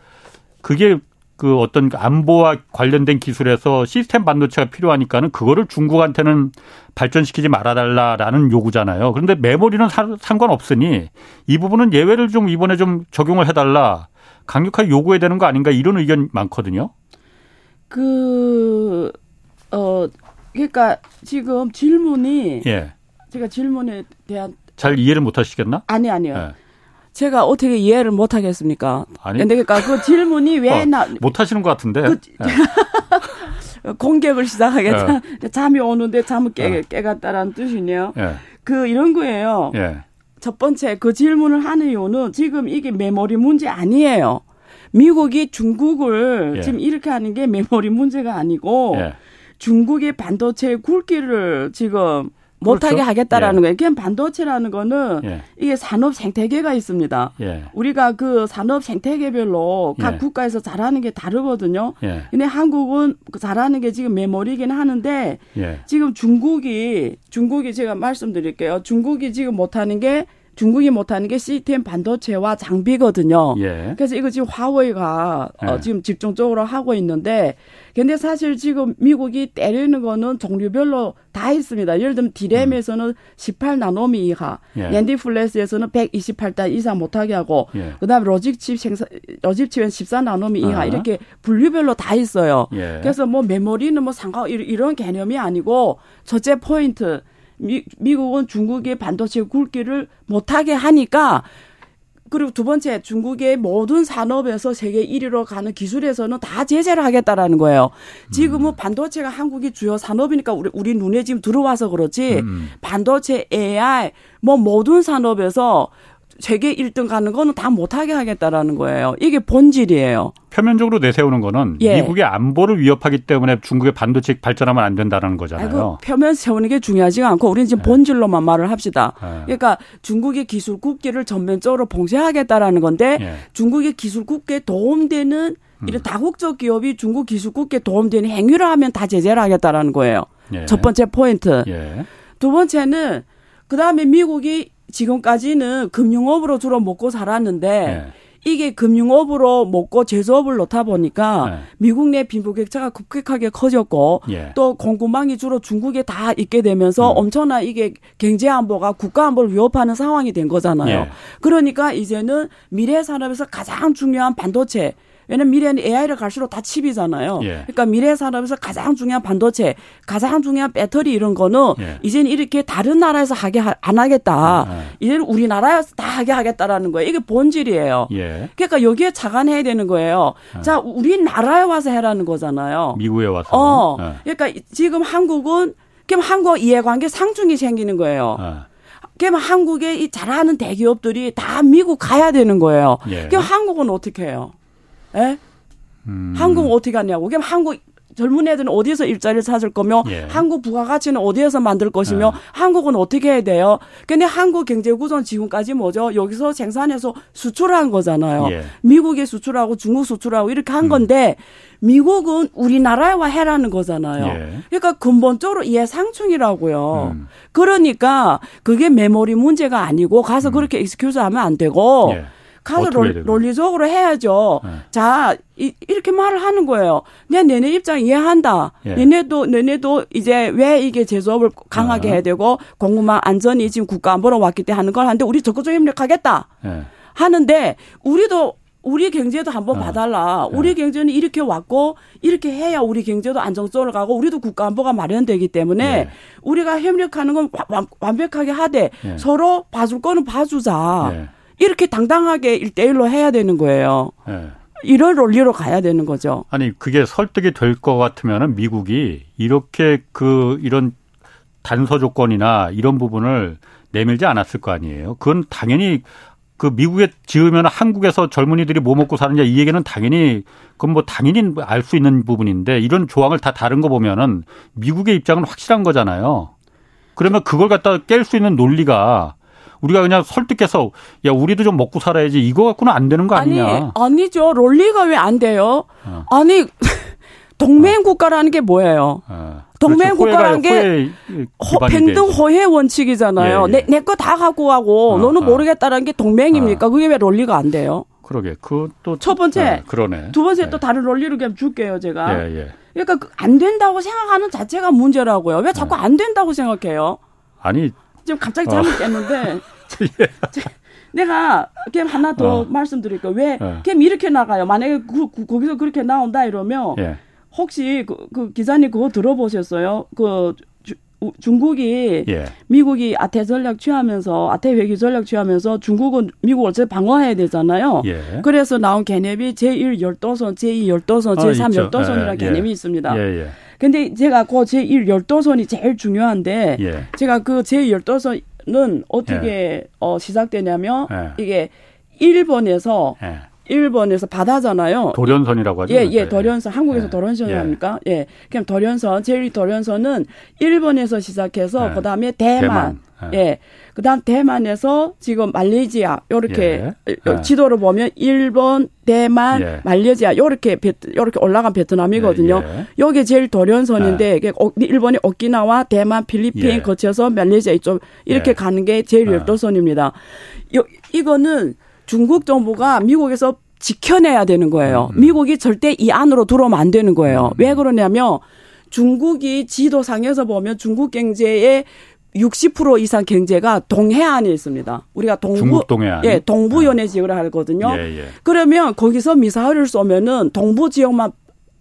그게 그 어떤 안보와 관련된 기술에서 시스템 반도체가 필요하니까는 그거를 중국한테는 발전시키지 말아달라라는 요구잖아요. 그런데 메모리는 상관없으니 이 부분은 예외를 좀 이번에 좀 적용을 해달라 강력하게 요구해야 되는 거 아닌가 이런 의견 많거든요. 그, 어, 그러니까 지금 질문이. 예. 제가 질문에 대한. 잘 이해를 못 하시겠나? 아니, 아니요. 예. 제가 어떻게 이해를 못 하겠습니까? 아니. 근데 그러니까 그 질문이 왜 어, 나. 못 하시는 것 같은데. 그, 네. 공격을 시작하겠다. 네. 잠이 오는데 잠을 깨, 네. 깨갔다라는 뜻이네요. 네. 그 이런 거예요. 예. 첫 번째 그 질문을 하는 이유는 지금 이게 메모리 문제 아니에요. 미국이 중국을 예. 지금 이렇게 하는 게 메모리 문제가 아니고 예. 중국의 반도체 굵기를 지금 못하게 그렇죠? 하겠다라는 예. 거예요. 그냥 반도체라는 거는 예. 이게 산업 생태계가 있습니다. 예. 우리가 그 산업 생태계별로 각 예. 국가에서 잘하는 게 다르거든요. 예. 근데 한국은 그 잘하는 게 지금 메모리긴 하는데 예. 지금 중국이 중국이 제가 말씀드릴게요. 중국이 지금 못하는 게 중국이 못하는 게 시스템 반도체와 장비거든요. 예. 그래서 이거 지금 화웨이가 어, 예. 어, 지금 집중적으로 하고 있는데, 근데 사실 지금 미국이 때리는 거는 종류별로 다 있습니다. 예를 들면 디램에서는 음. 18나노미 이하, 예. 낸디 플래스에서는 128단 이상 못하게 하고, 예. 그다음에 로직칩 생산, 로직칩은 14나노미 이하 아. 이렇게 분류별로 다 있어요. 예. 그래서 뭐 메모리는 뭐 상관 이런 개념이 아니고 첫째 포인트. 미, 미국은 중국의 반도체 굵기를 못하게 하니까 그리고 두 번째 중국의 모든 산업에서 세계 1위로 가는 기술에서는 다 제재를 하겠다라는 거예요. 지금은 음. 반도체가 한국이 주요 산업이니까 우리 우리 눈에 지금 들어와서 그렇지 음. 반도체 AI 뭐 모든 산업에서 세계 1등 가는 거는 다 못하게 하겠다라는 거예요. 이게 본질이에요. 표면적으로 내세우는 거는 예. 미국의 안보를 위협하기 때문에 중국의 반도체 발전하면 안 된다는 거잖아요. 아이고, 표면 세우는 게 중요하지가 않고 우리는 지금 예. 본질로만 말을 합시다. 예. 그러니까 중국의 기술 국기를 전면적으로 봉쇄하겠다라는 건데 예. 중국의 기술 국기에 도움되는 음. 이런 다국적 기업이 중국 기술 국기에 도움되는 행위를 하면 다 제재를 하겠다라는 거예요. 예. 첫 번째 포인트. 예. 두 번째는 그 다음에 미국이 지금까지는 금융업으로 주로 먹고 살았는데 네. 이게 금융업으로 먹고 제조업을 놓다 보니까 네. 미국 내 빈부격차가 급격하게 커졌고 예. 또 공급망이 주로 중국에 다 있게 되면서 음. 엄청나 이게 경제 안보가 국가 안보를 위협하는 상황이 된 거잖아요. 예. 그러니까 이제는 미래 산업에서 가장 중요한 반도체 왜냐면 미래는 AI를 갈수록 다 칩이잖아요. 예. 그러니까 미래 산업에서 가장 중요한 반도체, 가장 중요한 배터리 이런 거는 예. 이제는 이렇게 다른 나라에서 하게 하, 안 하겠다. 예. 이제는 우리나라에서 다 하게 하겠다라는 거예요. 이게 본질이에요. 예. 그러니까 여기에 자간해야 되는 거예요. 예. 자, 우리나라에 와서 해라는 거잖아요. 미국에 와서. 어. 예. 그러니까 지금 한국은 그럼 한국 이해관계 상충이 생기는 거예요. 그럼 한국의 이 잘하는 대기업들이 다 미국 가야 되는 거예요. 예. 그럼 한국은 어떻게 해요? 예? 음. 한국 어떻게 하냐고. 그럼 한국 젊은 애들은 어디에서 일자리를 찾을 거며 예. 한국 부가가치는 어디에서 만들 것이며 예. 한국은 어떻게 해야 돼요? 근데 한국 경제 구조는 지금까지 뭐죠? 여기서 생산해서 수출한 거잖아요. 예. 미국에 수출하고 중국 수출하고 이렇게 한 음. 건데 미국은 우리나라에 와 해라는 거잖아요. 예. 그러니까 근본적으로 예 상충이라고요. 음. 그러니까 그게 메모리 문제가 아니고 가서 음. 그렇게 excuse 하면 안 되고 예. 가서 롤, 논리적으로 해야죠. 네. 자, 이, 이렇게 말을 하는 거예요. 내 내내 입장 이해한다. 예. 내내도 내내도 이제 왜 이게 제조업을 강하게 어. 해야 되고 공급망 안전이 지금 국가 안보로 왔기 때문에 하는 걸 하는데 우리 적극적으로 협력하겠다. 예. 하는데 우리도 우리 경제도 한번 어. 봐달라. 예. 우리 경제는 이렇게 왔고 이렇게 해야 우리 경제도 안정적으로 가고 우리도 국가 안보가 마련되기 때문에 예. 우리가 협력하는 건 완, 완벽하게 하되 예. 서로 봐줄 거는 봐주자. 예. 이렇게 당당하게 일대일로 해야 되는 거예요. 네. 이런 논리로 가야 되는 거죠. 아니 그게 설득이 될 것 같으면은 미국이 이렇게 그 이런 단서 조건이나 이런 부분을 내밀지 않았을 거 아니에요. 그건 당연히 그 미국에 지으면 한국에서 젊은이들이 뭐 먹고 사느냐 이 얘기는 당연히 그건 뭐 당연히 알 수 있는 부분인데 이런 조항을 다 다른 거 보면은 미국의 입장은 확실한 거잖아요. 그러면 그걸 갖다 깰 수 있는 논리가 우리가 그냥 설득해서 야 우리도 좀 먹고 살아야지 이거 갖고는 안 되는 거 아니냐? 아니 아니죠. 론리가 왜 안 돼요? 어. 아니 동맹 국가라는 게 뭐예요? 어. 동맹 그렇죠. 국가라는 게 호, 평등 호혜 원칙이잖아요. 예, 예. 내내 거 다 갖고 가고 어, 너는 어. 모르겠다라는 게 동맹입니까? 어. 그게 왜 론리가 안 돼요? 그러게. 그첫 번째. 네, 그러네. 두 번째 네. 또 다른 논리로 그냥 줄게요, 제가. 예, 예. 그러니까 그안 된다고 생각하는 자체가 문제라고요. 왜 자꾸 네. 안 된다고 생각해요? 아니 지금 갑자기 잠을 어. 깼는데 예. 내가 걔 하나 더 어. 말씀드릴게요. 왜 어. 걔 이렇게 나가요? 만약에 그, 그, 거기서 그렇게 나온다 이러면 예. 혹시 그, 그 기자님 그거 들어보셨어요? 그 주, 중국이 예. 미국이 아태 전략 취하면서 아태 회기 전략 취하면서 중국은 미국을 제 방어해야 되잖아요. 예. 그래서 나온 개념이 제1 열도선, 제2 열도선, 제3 어, 열도선이라는 예. 개념이 있습니다. 근데 제가 그 제1 열도선이 제일 중요한데 예. 제가 그 제1 열도선은 어떻게 예. 어 시작되냐면 예. 이게 일본에서 예. 일본에서 바다잖아요. 도련선이라고 하죠. 예, 예, 도련선. 한국에서 예. 도련선이랍니까? 예. 예. 그럼 도련선, 제일 도련선은 일본에서 시작해서 예. 그다음에 대만. 대만. 예. 예. 그다음 대만에서 지금 말레이시아 요렇게 예. 예. 지도를 보면 일본, 대만, 예. 말레이시아 요렇게 요렇게 올라간 베트남이거든요. 예. 예. 여기 제일 도련선인데 예. 일본이 오키나와, 대만, 필리핀 거쳐서 말레이시아 이쪽 이렇게 가는 게 제일 열도선입니다. 요 이거는 중국 정부가 미국에서 지켜내야 되는 거예요. 음. 미국이 절대 이 안으로 들어오면 안 되는 거예요. 음. 왜 그러냐면 중국이 지도상에서 보면 중국 경제의 60% 이상 경제가 동해안에 있습니다. 우리가 동부 동해안. 예, 동부 연해 아. 지역을 하거든요. 예, 예. 그러면 거기서 미사일을 쏘면은 동부 지역만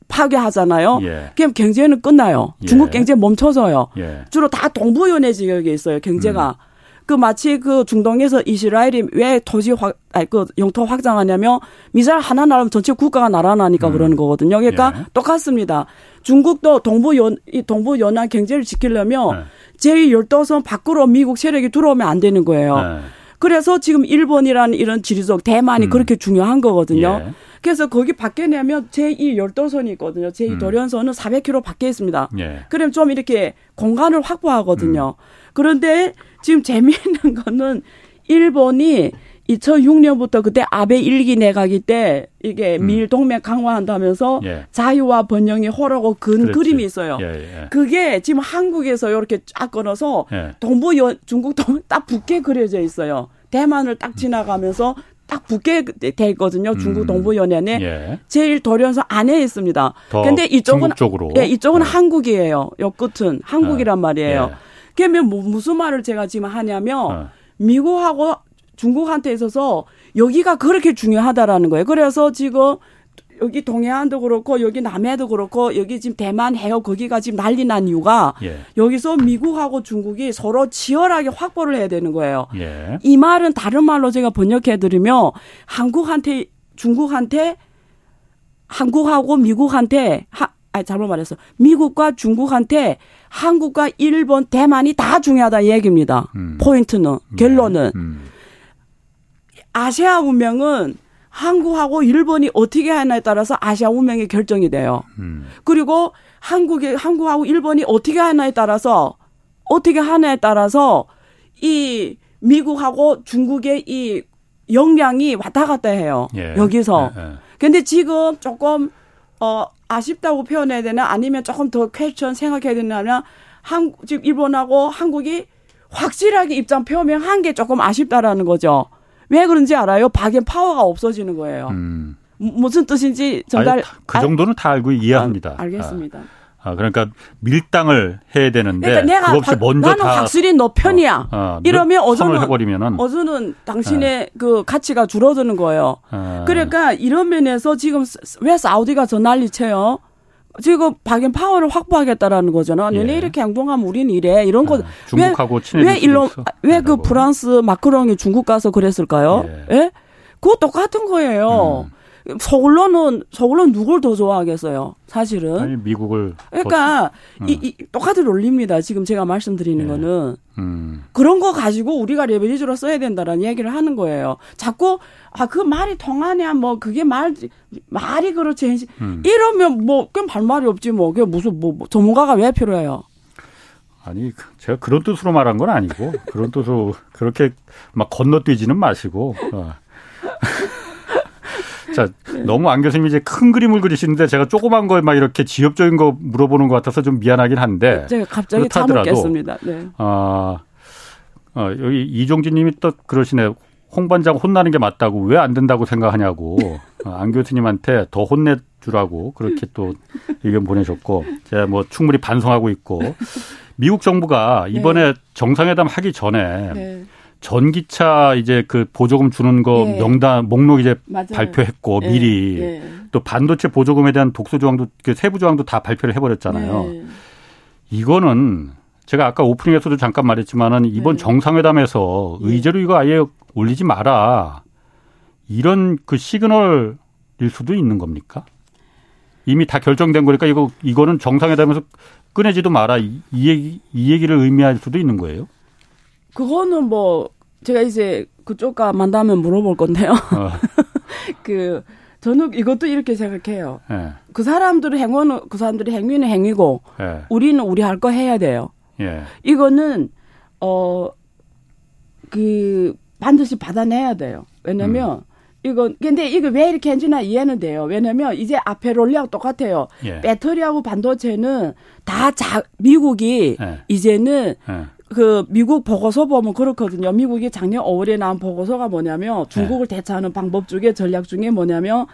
파괴하잖아요. 예. 그럼 경제는 끝나요. 예. 중국 경제 멈춰져요. 예. 주로 다 동부 연해 지역에 있어요. 경제가. 음. 그 마치 그 중동에서 이스라엘이 왜 토지 확, 아니 그 영토 확장하냐면 미사일 하나 날으면 전체 국가가 날아나니까 음. 그러는 거거든요. 그러니까 예. 똑같습니다. 중국도 동부 연, 이 동부 연안 경제를 지키려면 네. 제12선 밖으로 미국 세력이 들어오면 안 되는 거예요. 네. 그래서 지금 일본이라는 이런 지리적 대만이 음. 그렇게 중요한 거거든요. 예. 그래서 거기 밖에 내면 제2 열도선이 있거든요. 제2 음. 도련선은 400km 밖에 있습니다. 예. 그럼 좀 이렇게 공간을 확보하거든요. 음. 그런데 지금 재미있는 거는 일본이 2006년부터 그때 아베 일기 내각이 때 이게 음. 미일 동맹 강화한다면서 예. 자유와 번영이 호라고 근 그렇지. 그림이 있어요. 예, 예. 그게 지금 한국에서 이렇게 쫙 끊어서 예. 동부 연 중국 동부 딱 붙게 그려져 있어요. 대만을 딱 지나가면서 딱 붙게 돼 있거든요. 중국 음. 동부 연안에 예. 제일 도련서 안에 있습니다. 근데 이쪽은 예, 이쪽은 예. 한국이에요. 요 끝은 한국이란 말이에요. 그러면 뭐 무슨 말을 제가 지금 하냐면 어. 미국하고 중국한테 있어서 여기가 그렇게 중요하다라는 거예요. 그래서 지금 여기 동해안도 그렇고 여기 남해도 그렇고 여기 지금 대만 해협 거기가 지금 난리 난 이유가 예. 여기서 미국하고 중국이 서로 치열하게 확보를 해야 되는 거예요. 예. 이 말은 다른 말로 제가 번역해 드리면 한국한테 중국한테 한국하고 미국한테 하, 아 잘못 말했어. 미국과 중국한테 한국과 일본, 대만이 다 중요하다 얘기입니다. 음. 포인트는 네. 결론은 음. 아시아 운명은 한국하고 일본이 어떻게 하냐에 따라서 아시아 운명이 결정이 돼요. 음. 그리고 한국이 한국하고 일본이 어떻게 하냐에 따라서 어떻게 하냐에 따라서 이 미국하고 중국의 이 역량이 왔다 갔다 해요. 예. 여기서. 예, 예. 근데 지금 조금 어 아쉽다고 표현해야 되나 아니면 조금 더 퀘스천 생각해야 되냐면 한 지금 일본하고 한국이 확실하게 입장 표명한 게 조금 아쉽다라는 거죠. 왜 그런지 알아요? 박앤 파워가 없어지는 거예요. 음. 무슨 뜻인지 전달. 아니, 그 정도는 다 알고 이해합니다. 아, 알겠습니다. 아, 그러니까 밀당을 해야 되는데 그러니까 내가 그 없이 먼저 나는 다 확실히 너 편이야. 어, 어, 이러면 어제는 해버리면은 어제는 당신의 네. 그 가치가 줄어드는 거예요. 어. 그러니까 이런 면에서 지금 왜 사우디가 저 난리쳐요? 지금 박앤 파워를 확보하겠다라는 거잖아. 예. 너네 이렇게 행동하면 우리는 이래. 이런 거. 아, 중국하고 왜, 왜 일로, 왜그 프랑스 마크롱이 중국 가서 그랬을까요? 예? 예? 그거 똑같은 거예요. 음. 서울로는 서울로 누굴 더 좋아하겠어요? 사실은. 아니 미국을. 그러니까 더... 이, 이 똑같은 논리입니다. 지금 제가 말씀드리는 예. 거는 음. 그런 거 가지고 우리가 레버리지로 써야 된다라는 얘기를 하는 거예요. 자꾸 아 그 말이 통하냐 뭐 그게 말 말이 그렇지 음. 이러면 뭐 그냥 발말이 없지 뭐 그게 무슨 뭐, 뭐 전문가가 왜 필요해요? 아니 제가 그런 뜻으로 말한 건 아니고 그런 뜻으로 그렇게 막 건너뛰지는 마시고. 어. 자, 너무 안 교수님이 이제 큰 그림을 그리시는데 제가 조그만 거막 이렇게 지엽적인 거 물어보는 것 같아서 좀 미안하긴 한데. 제가 갑자기 참겠습니다. 네. 아, 어, 여기 이종진 님이 또 그러시네. 홍 반장 혼나는 게 맞다고 왜 안 된다고 생각하냐고 어, 안 교수님한테 더 혼내주라고 그렇게 또 의견 보내셨고 제가 뭐 충분히 반성하고 있고 미국 정부가 이번에 네. 정상회담 하기 전에 네. 전기차 이제 그 보조금 주는 거 예. 명단 목록 이제 맞아요. 발표했고 예. 미리 예. 또 반도체 보조금에 대한 독소 조항도 그 세부 조항도 다 발표를 해버렸잖아요. 예. 이거는 제가 아까 오프닝에서도 잠깐 말했지만은 이번 네. 정상회담에서 예. 의제로 이거 아예 올리지 마라 이런 그 시그널일 수도 있는 겁니까? 이미 다 결정된 거니까 이거 이거는 정상회담에서 꺼내지도 마라 이, 이 얘기 이 얘기를 의미할 수도 있는 거예요. 그거는 뭐 제가 이제 그쪽과 만나면 물어볼 건데요. 어. 그 저는 이것도 이렇게 생각해요. 예. 그 사람들의 행위는 그 사람들의 행위는 행위고 예. 우리는 우리 할 거 해야 돼요. 예. 이거는 어 그 반드시 받아내야 돼요. 왜냐면 음. 이건 근데 이거 왜 이렇게 했지나 이해는 돼요. 왜냐면 이제 앞에 롤리하고 똑같아요. 예. 배터리하고 반도체는 다 자, 미국이 예. 이제는 예. 그 미국 보고서 보면 그렇거든요. 미국이 작년 5월에 나온 보고서가 뭐냐면 중국을 네. 대처하는 방법 중에 전략 중에 뭐냐면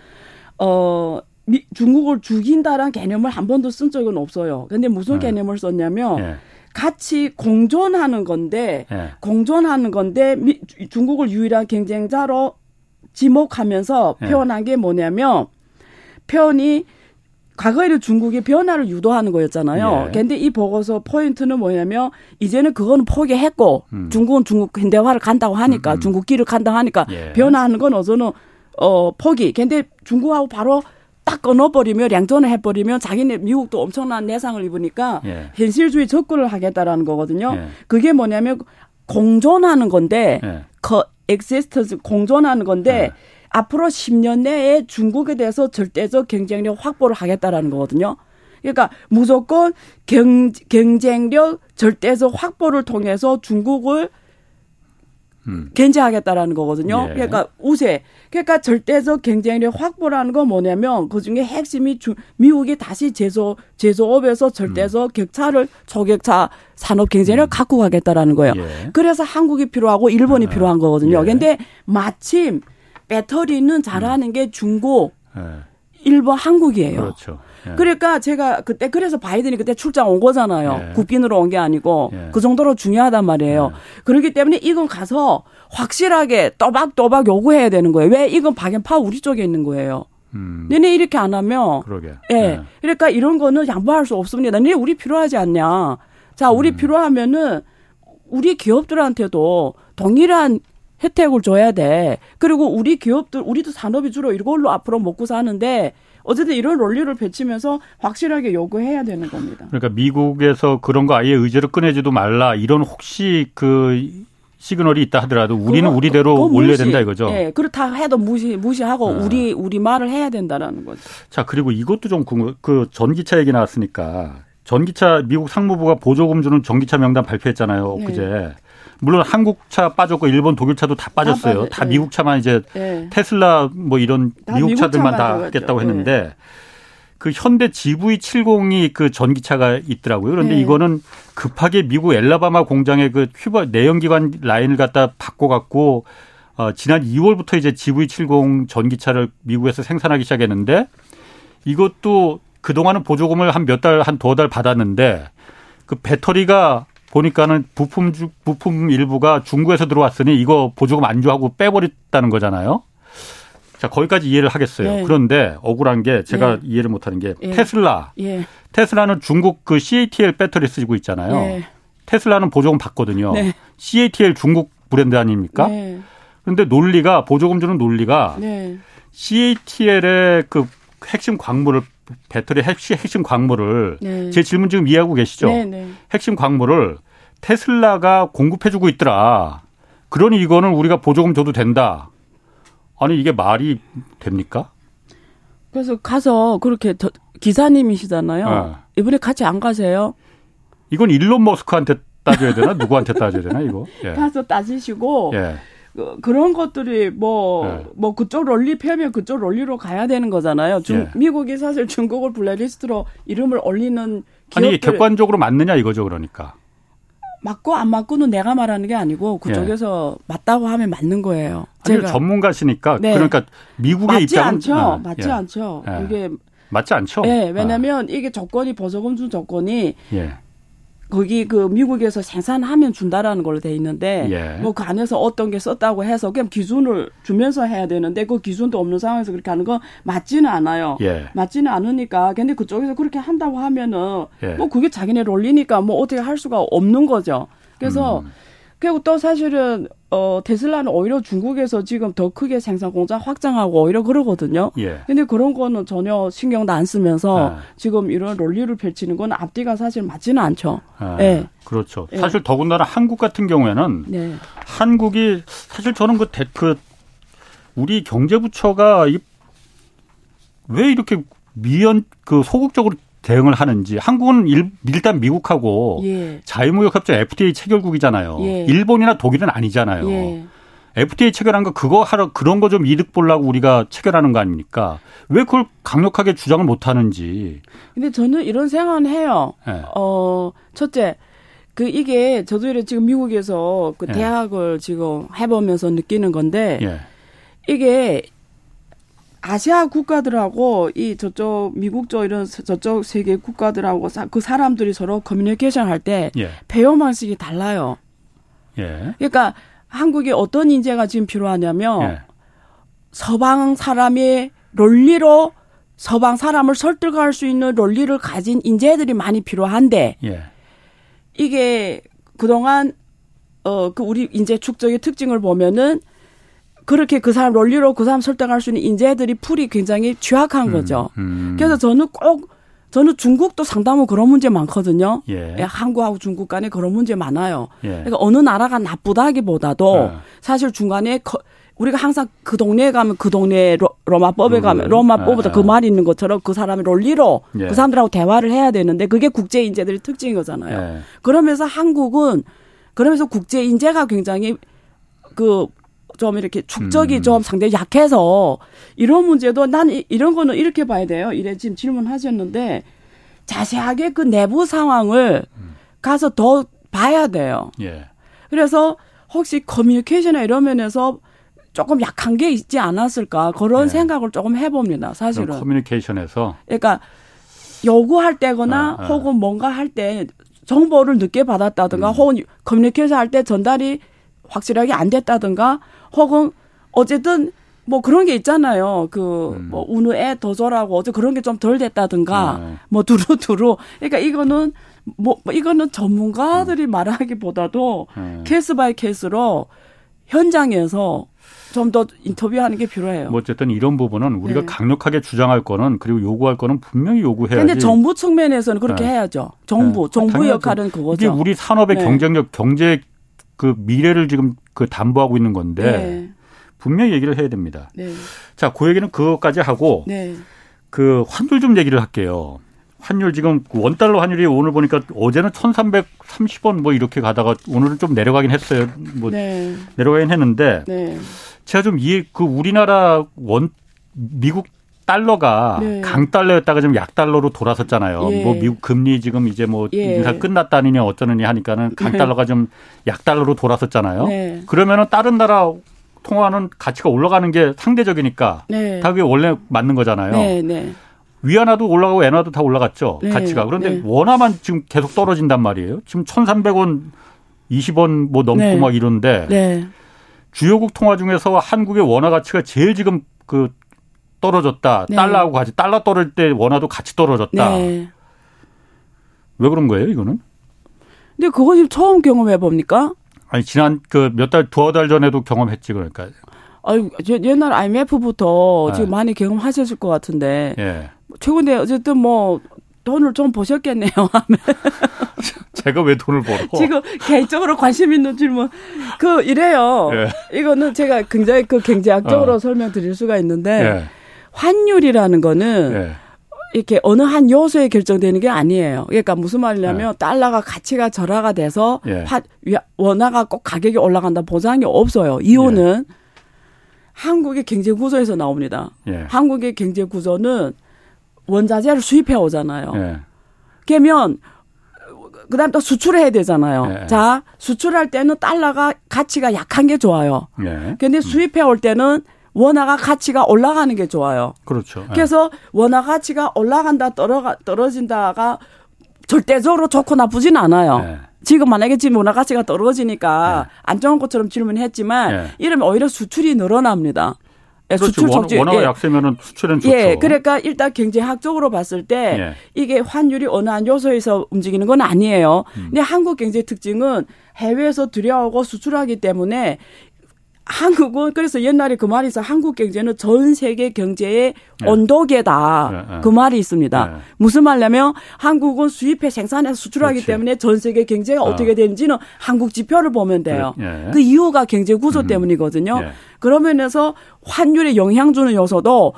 어 미, 중국을 죽인다라는 개념을 한 번도 쓴 적은 없어요. 근데 무슨 네. 개념을 썼냐면 네. 같이 공존하는 건데 네. 공존하는 건데 미, 중국을 유일한 경쟁자로 지목하면서 네. 표현한 게 뭐냐면 표현이 과거에는 중국이 변화를 유도하는 거였잖아요. 예. 근데 이 보고서 포인트는 뭐냐면 이제는 그거는 포기했고 음. 중국은 중국 현대화를 간다고 하니까 음. 음. 중국 길을 간다고 하니까 예. 변화하는 건 어서는 어 포기. 근데 중국하고 바로 딱 끊어버리면 량전을 해버리면 자기네 미국도 엄청난 내상을 입으니까 예. 현실주의 접근을 하겠다라는 거거든요. 예. 그게 뭐냐면 공존하는 건데 예. coexistence 공존하는 건데 예. 앞으로 10년 내에 중국에 대해서 절대적 경쟁력 확보를 하겠다라는 거거든요. 그러니까 무조건 경, 경쟁력 절대적 확보를 통해서 중국을 음. 견제하겠다라는 거거든요. 예. 그러니까 우세. 그러니까 절대적 경쟁력 확보라는 건 뭐냐면 그 중에 핵심이 주, 미국이 다시 제조 제조업에서 절대적 음. 격차를 초격차 산업 경쟁력을 음. 갖고 가겠다라는 거예요. 예. 그래서 한국이 필요하고 일본이 아. 필요한 거거든요. 예. 근데 마침 배터리는 잘하는 게 중고, 네. 일본, 한국이에요. 그렇죠. 예. 그러니까 제가 그때 그래서 바이든이 그때 출장 온 거잖아요. 예. 국빈으로 온 게 아니고 예. 그 정도로 중요하단 말이에요. 예. 그렇기 때문에 이건 가서 확실하게 또박또박 요구해야 되는 거예요. 왜 이건 박연파 우리 쪽에 있는 거예요. 음. 너네 이렇게 안 하면 그러게. 예. 예. 그러니까 이런 거는 양보할 수 없습니다. 너네 우리 필요하지 않냐. 자, 우리 음. 필요하면은 우리 기업들한테도 동일한 혜택을 줘야 돼. 그리고 우리 기업들, 우리도 산업이 주로 이걸로 앞으로 먹고 사는데 어쨌든 이런 논리를 펼치면서 확실하게 요구해야 되는 겁니다. 그러니까 미국에서 그런 거 아예 의제를 꺼내지도 말라 이런 혹시 그 시그널이 있다 하더라도 우리는 그거, 우리대로 올려야 된다 이거죠. 예, 그렇다 해도 무시 무시하고 네. 우리 우리 말을 해야 된다라는 거죠. 자 그리고 이것도 좀 궁금. 그 전기차 얘기 나왔으니까 전기차 미국 상무부가 보조금 주는 전기차 명단 발표했잖아요. 네. 그제. 물론 한국 차 빠졌고 일본 독일 차도 다 빠졌어요. 다, 다 미국 차만 이제 네. 테슬라 뭐 이런 미국 차들만 다 하겠다고 했는데 네. 그 현대 GV70이 그 전기차가 있더라고요. 그런데 네. 이거는 급하게 미국 엘라바마 공장에 그 휘발 내연기관 라인을 갖다 바꿔갖고 어, 지난 2월부터 이제 GV70 전기차를 미국에서 생산하기 시작했는데 이것도 그동안은 보조금을 한 몇 달, 한 두어 달 받았는데 그 배터리가 보니까는 부품 주, 부품 일부가 중국에서 들어왔으니 이거 보조금 안주하고 빼버렸다는 거잖아요. 자 거기까지 이해를 하겠어요. 예. 그런데 억울한 게 제가 예. 이해를 못하는 게 예. 테슬라. 예. 테슬라는 중국 그 CATL 배터리 쓰고 있잖아요. 예. 테슬라는 보조금 받거든요. 네. CATL 중국 브랜드 아닙니까? 네. 그런데 논리가 보조금 주는 논리가 네. CATL의 그 핵심 광물을 배터리 핵심, 핵심 광물을 네. 제 질문 지금 이해하고 계시죠? 네, 네. 핵심 광물을 테슬라가 공급해주고 있더라. 그러니 이거는 우리가 보조금 줘도 된다. 아니 이게 말이 됩니까? 그래서 가서 그렇게 기사님이시잖아요. 네. 이번에 같이 안 가세요? 이건 일론 머스크한테 따져야 되나? 누구한테 따져야 되나 이거? 예. 가서 따지시고 예. 그, 그런 것들이 뭐, 네. 뭐 그쪽 론리 펴면 그쪽 론리로 가야 되는 거잖아요. 중, 예. 미국이 사실 중국을 블랙리스트로 이름을 올리는. 아니, 객관적으로 맞느냐 이거죠, 그러니까. 맞고 안 맞고는 내가 말하는 게 아니고 그쪽에서 예. 맞다고 하면 맞는 거예요. 아니, 전문가시니까 네. 그러니까 미국의 맞지 입장은 않죠. 아, 맞지 예. 않죠. 예. 이게 맞지 않죠. 예, 왜냐하면 아. 이게 조건이 보조금 준 조건이 예. 거기 그 미국에서 생산하면 준다라는 걸로 돼 있는데 예. 뭐그 안에서 어떤 게 썼다고 해서 그냥 기준을 주면서 해야 되는데 그 기준도 없는 상황에서 그렇게 하는 건 맞지는 않아요. 예. 맞지는 않으니까 근데 그쪽에서 그렇게 한다고 하면은 예. 뭐 그게 자기네 롤리니까 뭐 어떻게 할 수가 없는 거죠. 그래서 음. 그리고 또 사실은 어 테슬라는 오히려 중국에서 지금 더 크게 생산 공장 확장하고 오히려 그러거든요. 예. 근데 그런 거는 전혀 신경도 안 쓰면서 아. 지금 이런 논리를 펼치는 건 앞뒤가 사실 맞지는 않죠. 아, 예. 그렇죠. 예. 사실 더군다나 한국 같은 경우에는 네. 한국이 사실 저는 그, 대, 그 우리 경제부처가 이, 왜 이렇게 미연 그 소극적으로 대응을 하는지 한국은 일, 일단 미국하고 예. 자유무역협정 FTA 체결국이잖아요. 예. 일본이나 독일은 아니잖아요. 예. FTA 체결한 거 그거 하러 그런 거 좀 이득 보려고 우리가 체결하는 거 아닙니까? 왜 그걸 강력하게 주장을 못 하는지. 근데 저는 이런 생각은 해요. 네. 어, 첫째 그 이게 저도 이래 지금 미국에서 그 예. 대학을 지금 해보면서 느끼는 건데 예. 이게 아시아 국가들하고 이 저쪽 미국 쪽 이런 저쪽 세계 국가들하고 그 사람들이 서로 커뮤니케이션 할때 예. 배움 방식이 달라요. 예. 그러니까 한국에 어떤 인재가 지금 필요하냐면 예. 서방 사람의 논리로 서방 사람을 설득할 수 있는 논리를 가진 인재들이 많이 필요한데 예. 이게 그동안 어 그 우리 인재 축적의 특징을 보면은 그렇게 그 사람 논리로 그 사람 설득할 수 있는 인재들이 풀이 굉장히 취약한 음, 거죠. 음. 그래서 저는 꼭 저는 중국도 상당히 그런 문제 많거든요. 예. 예. 한국하고 중국 간에 그런 문제 많아요. 예. 그러니까 어느 나라가 나쁘다기보다도 예. 사실 중간에 거, 우리가 항상 그 동네에 가면 그 동네 로, 마법에 음. 가면 로마법보다 예. 그 말 이 있는 것처럼 그 사람의 논리로 예. 그 사람들하고 대화를 해야 되는데 그게 국제 인재들의 특징인 거잖아요. 그러면서 한국은 그러면서 국제 인재가 굉장히 그 좀 이렇게 축적이 음. 좀 상당히 약해서 이런 문제도 난 이런 거는 이렇게 봐야 돼요. 이래 지금 질문하셨는데 자세하게 그 내부 상황을 음. 가서 더 봐야 돼요. 예. 그래서 혹시 커뮤니케이션이나 이런 면에서 조금 약한 게 있지 않았을까 그런 예. 생각을 조금 해봅니다. 사실은 커뮤니케이션에서 그러니까 요구할 때거나 아, 아. 혹은 뭔가 할 때 정보를 늦게 받았다든가 음. 혹은 커뮤니케이션 할 때 전달이 확실하게 안 됐다든가 혹은 어쨌든 뭐 그런 게 있잖아요. 그뭐 음. 운우에 더줘라고 어제 그런 게 좀 덜 됐다든가 네. 뭐 두루두루. 그러니까 이거는 뭐, 뭐 이거는 전문가들이 음. 말하기보다도 네. case by case로 현장에서 좀 더 인터뷰하는 게 필요해요. 뭐 어쨌든 이런 부분은 우리가 네. 강력하게 주장할 거는 그리고 요구할 거는 분명히 요구해야지. 근데 정부 측면에서는 그렇게 네. 해야죠. 정부, 네. 정부 역할은 그거죠. 이게 우리 산업의 네. 경쟁력, 경제 그 미래를 지금 그 담보하고 있는 건데 네. 분명히 얘기를 해야 됩니다. 네. 자, 그 얘기는 그것까지 하고 네. 그 환율 좀 얘기를 할게요. 환율 지금 원 달러 환율이 오늘 보니까 어제는 1,330원 뭐 이렇게 가다가 오늘은 좀 내려가긴 했어요. 뭐 네. 내려가긴 했는데 네. 제가 좀 이해 그 우리나라 원 미국 달러가 네. 강달러였다가 지금 약달러로 돌아섰잖아요. 예. 뭐 미국 금리 지금 이제 뭐 예. 인사 끝났다느니 어쩌느니 하니까는 네. 강달러가 좀 약달러로 돌아섰잖아요. 네. 그러면은 다른 나라 통화는 가치가 올라가는 게 상대적이니까 네. 다 그게 원래 맞는 거잖아요. 네, 네. 위안화도 올라가고 엔화도 다 올라갔죠. 네. 가치가. 그런데 네. 원화만 지금 계속 떨어진단 말이에요. 지금 1,300원, 20원 뭐 넘고 네. 막 이런데 주요국 통화 중에서 한국의 원화 가치가 제일 지금 그 떨어졌다. 네. 달러하고 같이 달러 떨어질 때 원화도 같이 떨어졌다. 네. 왜 그런 거예요, 이거는? 근데 그거 지금 처음 경험해 봅니까? 아니 지난 그 몇 달 두어 달 전에도 경험했지 그러니까. 아유 옛날 IMF부터 네. 지금 많이 경험하셨을 것 같은데. 예. 최근에 어쨌든 뭐 돈을 좀 보셨겠네요. 제가 왜 돈을 벌어? 지금 개인적으로 관심 있는 질문. 그 이래요. 예. 이거는 제가 굉장히 그 경제학적으로 어. 설명드릴 수가 있는데. 예. 환율이라는 거는 네. 이렇게 어느 한 요소에 결정되는 게 아니에요. 그러니까 무슨 말이냐면 네. 달러가 가치가 절하가 돼서 네. 화, 원화가 꼭 가격이 올라간다 보장이 없어요. 이유는 예. 한국의 경제 구조에서 나옵니다. 예. 한국의 경제 구조는 원자재를 수입해 오잖아요. 예. 그러면 그다음 또 수출해야 되잖아요. 자 수출할 때는 달러가 가치가 약한 게 좋아요. 예. 근데 수입해 올 때는 원화가 가치가 올라가는 게 좋아요. 그렇죠. 예. 그래서 원화 가치가 올라간다 떨어가 떨어진다가 절대적으로 좋고 나쁘진 않아요. 네. 지금 만약에 지금 원화 가치가 떨어지니까 네. 안 좋은 것처럼 질문했지만 네. 이러면 오히려 수출이 늘어납니다. 예, 그렇죠. 수출 촉진. 원화가 예. 약세면은 수출은 좋죠. 예, 그러니까 일단 경제학적으로 봤을 때 예. 이게 환율이 어느 한 요소에서 움직이는 건 아니에요. 음. 근데 한국 경제 특징은 해외에서 들여오고 수출하기 때문에 한국은 그래서 옛날에 그 말이 있어 한국 경제는 전 세계 경제의 네. 온도계다 네, 네. 그 말이 있습니다. 네. 무슨 말냐면 한국은 수입해 생산해서 수출하기 그렇지. 때문에 전 세계 경제가 어. 떻게 되는지는 한국 지표를 보면 돼요. 그 이유가 경제 구조 음. 때문이거든요. 그러면서 환율에 영향 주는 요소도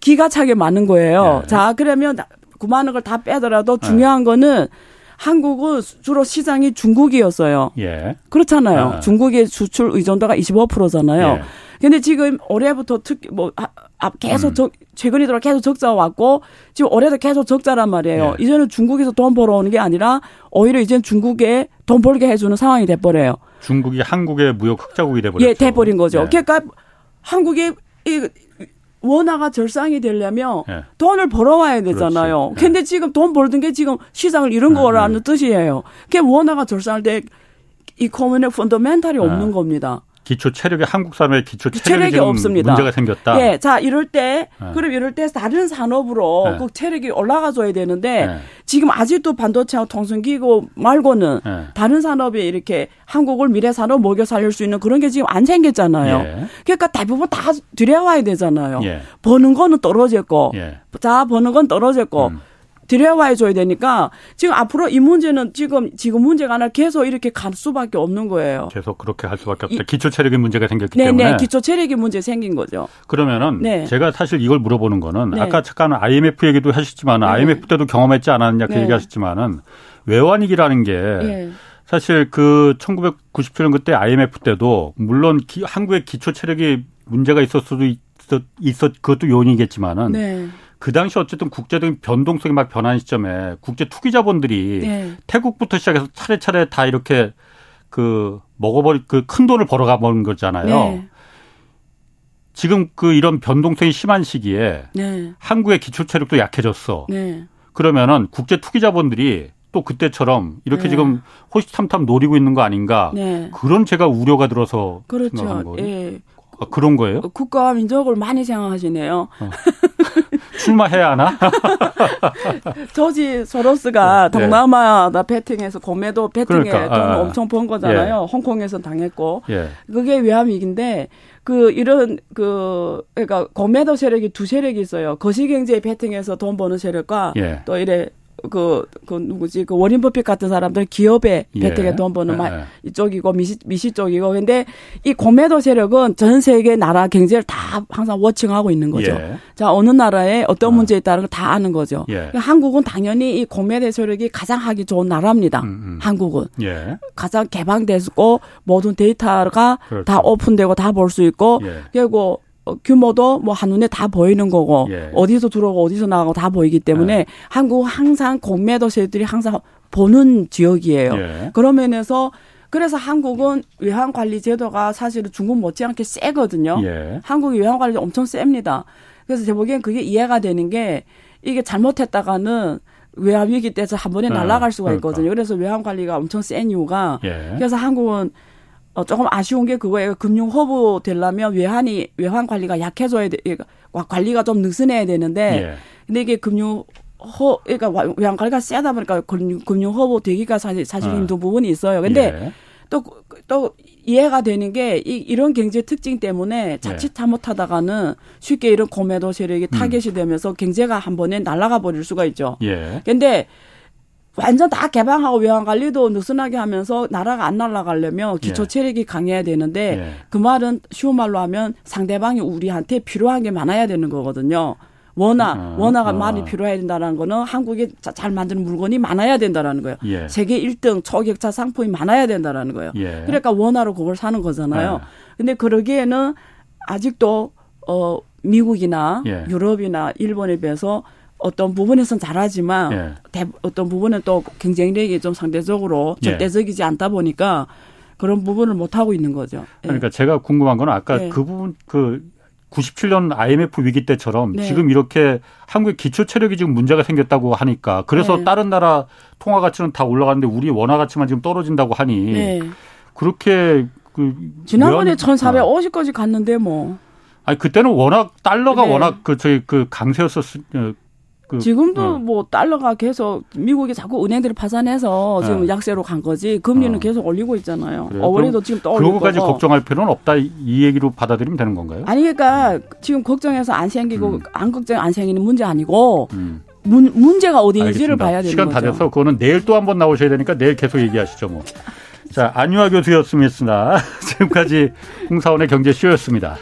기가 차게 많은 거예요. 자 그러면 9만 원을 다 빼더라도 중요한 거는 한국은 주로 시장이 중국이었어요. 예. 그렇잖아요. 아. 중국의 수출 의존도가 25%잖아요. 예. 근데 지금 올해부터 특히 뭐 아, 계속 음. 적, 최근에 들어 계속 적자 왔고 지금 올해도 계속 적자란 말이에요. 예. 이제는 중국에서 돈 벌어오는 게 아니라 오히려 이제 중국에 돈 벌게 해주는 상황이 돼버려요. 중국이 한국의 무역 흑자국이 돼버렸죠. 예, 돼버린 거죠. 예. 그러니까 한국이 이 원화가 절상이 되려면 네. 돈을 벌어와야 되잖아요. 그렇지. 근데 지금 돈 벌던 게 지금 시장을 잃은 네. 거라는 뜻이에요. 그게 원화가 절상할 때 이 코멘의 펀더멘탈이 없는 겁니다. 기초 체력이 한국 사람의 기초 체력이, 체력이 없습니다. 문제가 생겼다. 예, 자 이럴 때 네. 그럼 이럴 때 다른 산업으로 네. 꼭 체력이 올라가 줘야 되는데 네. 지금 아직도 반도체하고 통신기구 말고는 네. 다른 산업이 이렇게 한국을 미래 산업 먹여 살릴 수 있는 그런 게 지금 안 생겼잖아요. 예. 그러니까 대부분 다 들여와야 되잖아요. 예. 버는 거는 떨어졌고, 예. 자 버는 건 떨어졌고. 음. 들여와 줘야 되니까 지금 앞으로 이 문제는 지금 지금 문제가 아니라 계속 이렇게 갈 수밖에 없는 거예요. 계속 그렇게 할 수밖에 없다. 기초 체력의 문제가 생겼기 네네, 때문에. 네, 기초 체력의 문제 생긴 거죠. 그러면은 네. 제가 사실 이걸 물어보는 거는 네. 아까 잠깐 IMF 얘기도 하셨지만 네. IMF 때도 경험했지 않았느냐 그 네. 얘기하셨지만은 외환위기라는 게 네. 사실 그 1997년 그때 IMF 때도 물론 기, 한국의 기초 체력이 문제가 있었 수도 있었, 있었 그것도 요인이겠지만은. 네. 그 당시 어쨌든 국제적인 변동성이 막 변한 시점에 국제 투기 자본들이 네. 태국부터 시작해서 차례차례 다 이렇게 그 먹어버리 그큰 돈을 벌어가 버는 거잖아요. 네. 지금 그 이런 변동성이 심한 시기에 네. 한국의 기초 체력도 약해졌어. 네. 그러면은 국제 투기 자본들이 또 그때처럼 이렇게 네. 지금 호시탐탐 노리고 있는 거 아닌가? 네. 그런 제가 우려가 들어서 그렇죠. 생각하는 거예요. 예. 아, 그런 거예요? 국가와 민족을 많이 생각하시네요. 어. 출마해야 하나? 저지 소로스가 네. 동남아나 배팅해서 공매도 배팅에 그러니까, 돈 아, 엄청 번 거잖아요. 예. 홍콩에서 당했고. 예. 그게 외환위기인데 그 이런 그 그러니까 공매도 세력이 두 세력이 있어요. 거시경제 배팅에서 돈 버는 세력과 예. 또 이래 그, 그 누구지 그 워린 버핏 같은 사람들 기업에 예. 배택에 돈 버는 예. 이쪽이고 미시 미시 쪽이고 근데 이 공매도 세력은 전 세계 나라 경제를 다 항상 워칭하고 있는 거죠. 예. 자 어느 나라에 어떤 어. 문제 있다는 걸다 아는 거죠. 예. 그러니까 한국은 당연히 이 공매도 세력이 가장 하기 좋은 나라입니다. 음, 음. 한국은 예. 가장 개방되고 모든 데이터가 그렇죠. 다 오픈되고 다 볼 수 있고 예. 그리고 어, 규모도 뭐 한눈에 다 보이는 거고 예. 어디서 들어오고 어디서 나가고 다 보이기 때문에 예. 한국 항상 공매도세들이 항상 보는 지역이에요. 예. 그런 면에서 그래서 한국은 외환 관리 제도가 사실은 중국 못지않게 세거든요. 예. 한국이 외환 관리 엄청 셉니다. 그래서 제 보기엔 그게 이해가 되는 게 이게 잘못했다가는 외환 위기 때서 한 번에 아, 날아갈 수가 그러니까. 있거든요. 그래서 외환 관리가 엄청 센 이유가 예. 그래서 한국은 어, 조금 아쉬운 게 그거예요. 금융 허브 되려면 외환이 외환 관리가 약해져야 돼. 관리가 좀 느슨해야 되는데 예. 근데 이게 금융 허 그러니까 외환 관리가 세다 보니까 금융 허브 되기가 사실 사실 어. 힘든 부분이 있어요. 근데 또또 예. 또 이해가 되는 게 이, 이런 경제 특징 때문에 자칫 예. 잘못하다가는 쉽게 이런 공매도 세력이 음. 타겟이 되면서 경제가 한 번에 날아가 버릴 수가 있죠. 예. 근데 완전 다 개방하고 외환 관리도 느슨하게 하면서 나라가 안 날아가려면 기초 예. 체력이 강해야 되는데 예. 그 말은 쉬운 말로 하면 상대방이 우리한테 필요한 게 많아야 되는 거거든요. 원화, 아, 원화가 아. 많이 필요해야 된다는 거는 한국에 잘 만드는 물건이 많아야 된다라는 거예요. 예. 세계 1등 초격차 상품이 많아야 된다라는 거예요. 예. 그러니까 원화로 그걸 사는 거잖아요. 예. 근데 그러기에는 아직도 어 미국이나 예. 유럽이나 일본에 비해서 어떤 부분에선 잘하지만 예. 대, 어떤 부분은 또 경쟁력이 좀 상대적으로 예. 절대적이지 않다 보니까 그런 부분을 못 하고 있는 거죠. 예. 그러니까 제가 궁금한 건 아까 예. 그 부분 그 97년 IMF 위기 때처럼 네. 지금 이렇게 한국의 기초 체력이 지금 문제가 생겼다고 하니까 그래서 네. 다른 나라 통화 가치는 다 올라가는데 우리 원화 가치만 지금 떨어진다고 하니 네. 그렇게 그 지난번에 1,450까지 갔는데 뭐 아니 그때는 워낙 달러가 네. 워낙 그 저희 그 강세였었 그, 지금도 어. 뭐 달러가 계속 미국이 자꾸 은행들을 파산해서 지금 네. 약세로 간 거지 금리는 어. 계속 올리고 있잖아요. 그래요? 어머니도 지금 또 올리고. 그거까지 걱정할 필요는 없다 이 얘기로 받아들이면 되는 건가요? 아니 그러니까 지금 걱정해서 안 생기고 음. 안 걱정 안 생기는 문제 아니고 음. 문, 문제가 어디인지를 알겠습니다. 봐야 되는 시간 거죠. 시간 다 돼서 그거는 내일 또 한 번 나오셔야 되니까 내일 계속 얘기하시죠 뭐. 자 안유아 교수였습니다. 지금까지 홍사원의 경제쇼였습니다.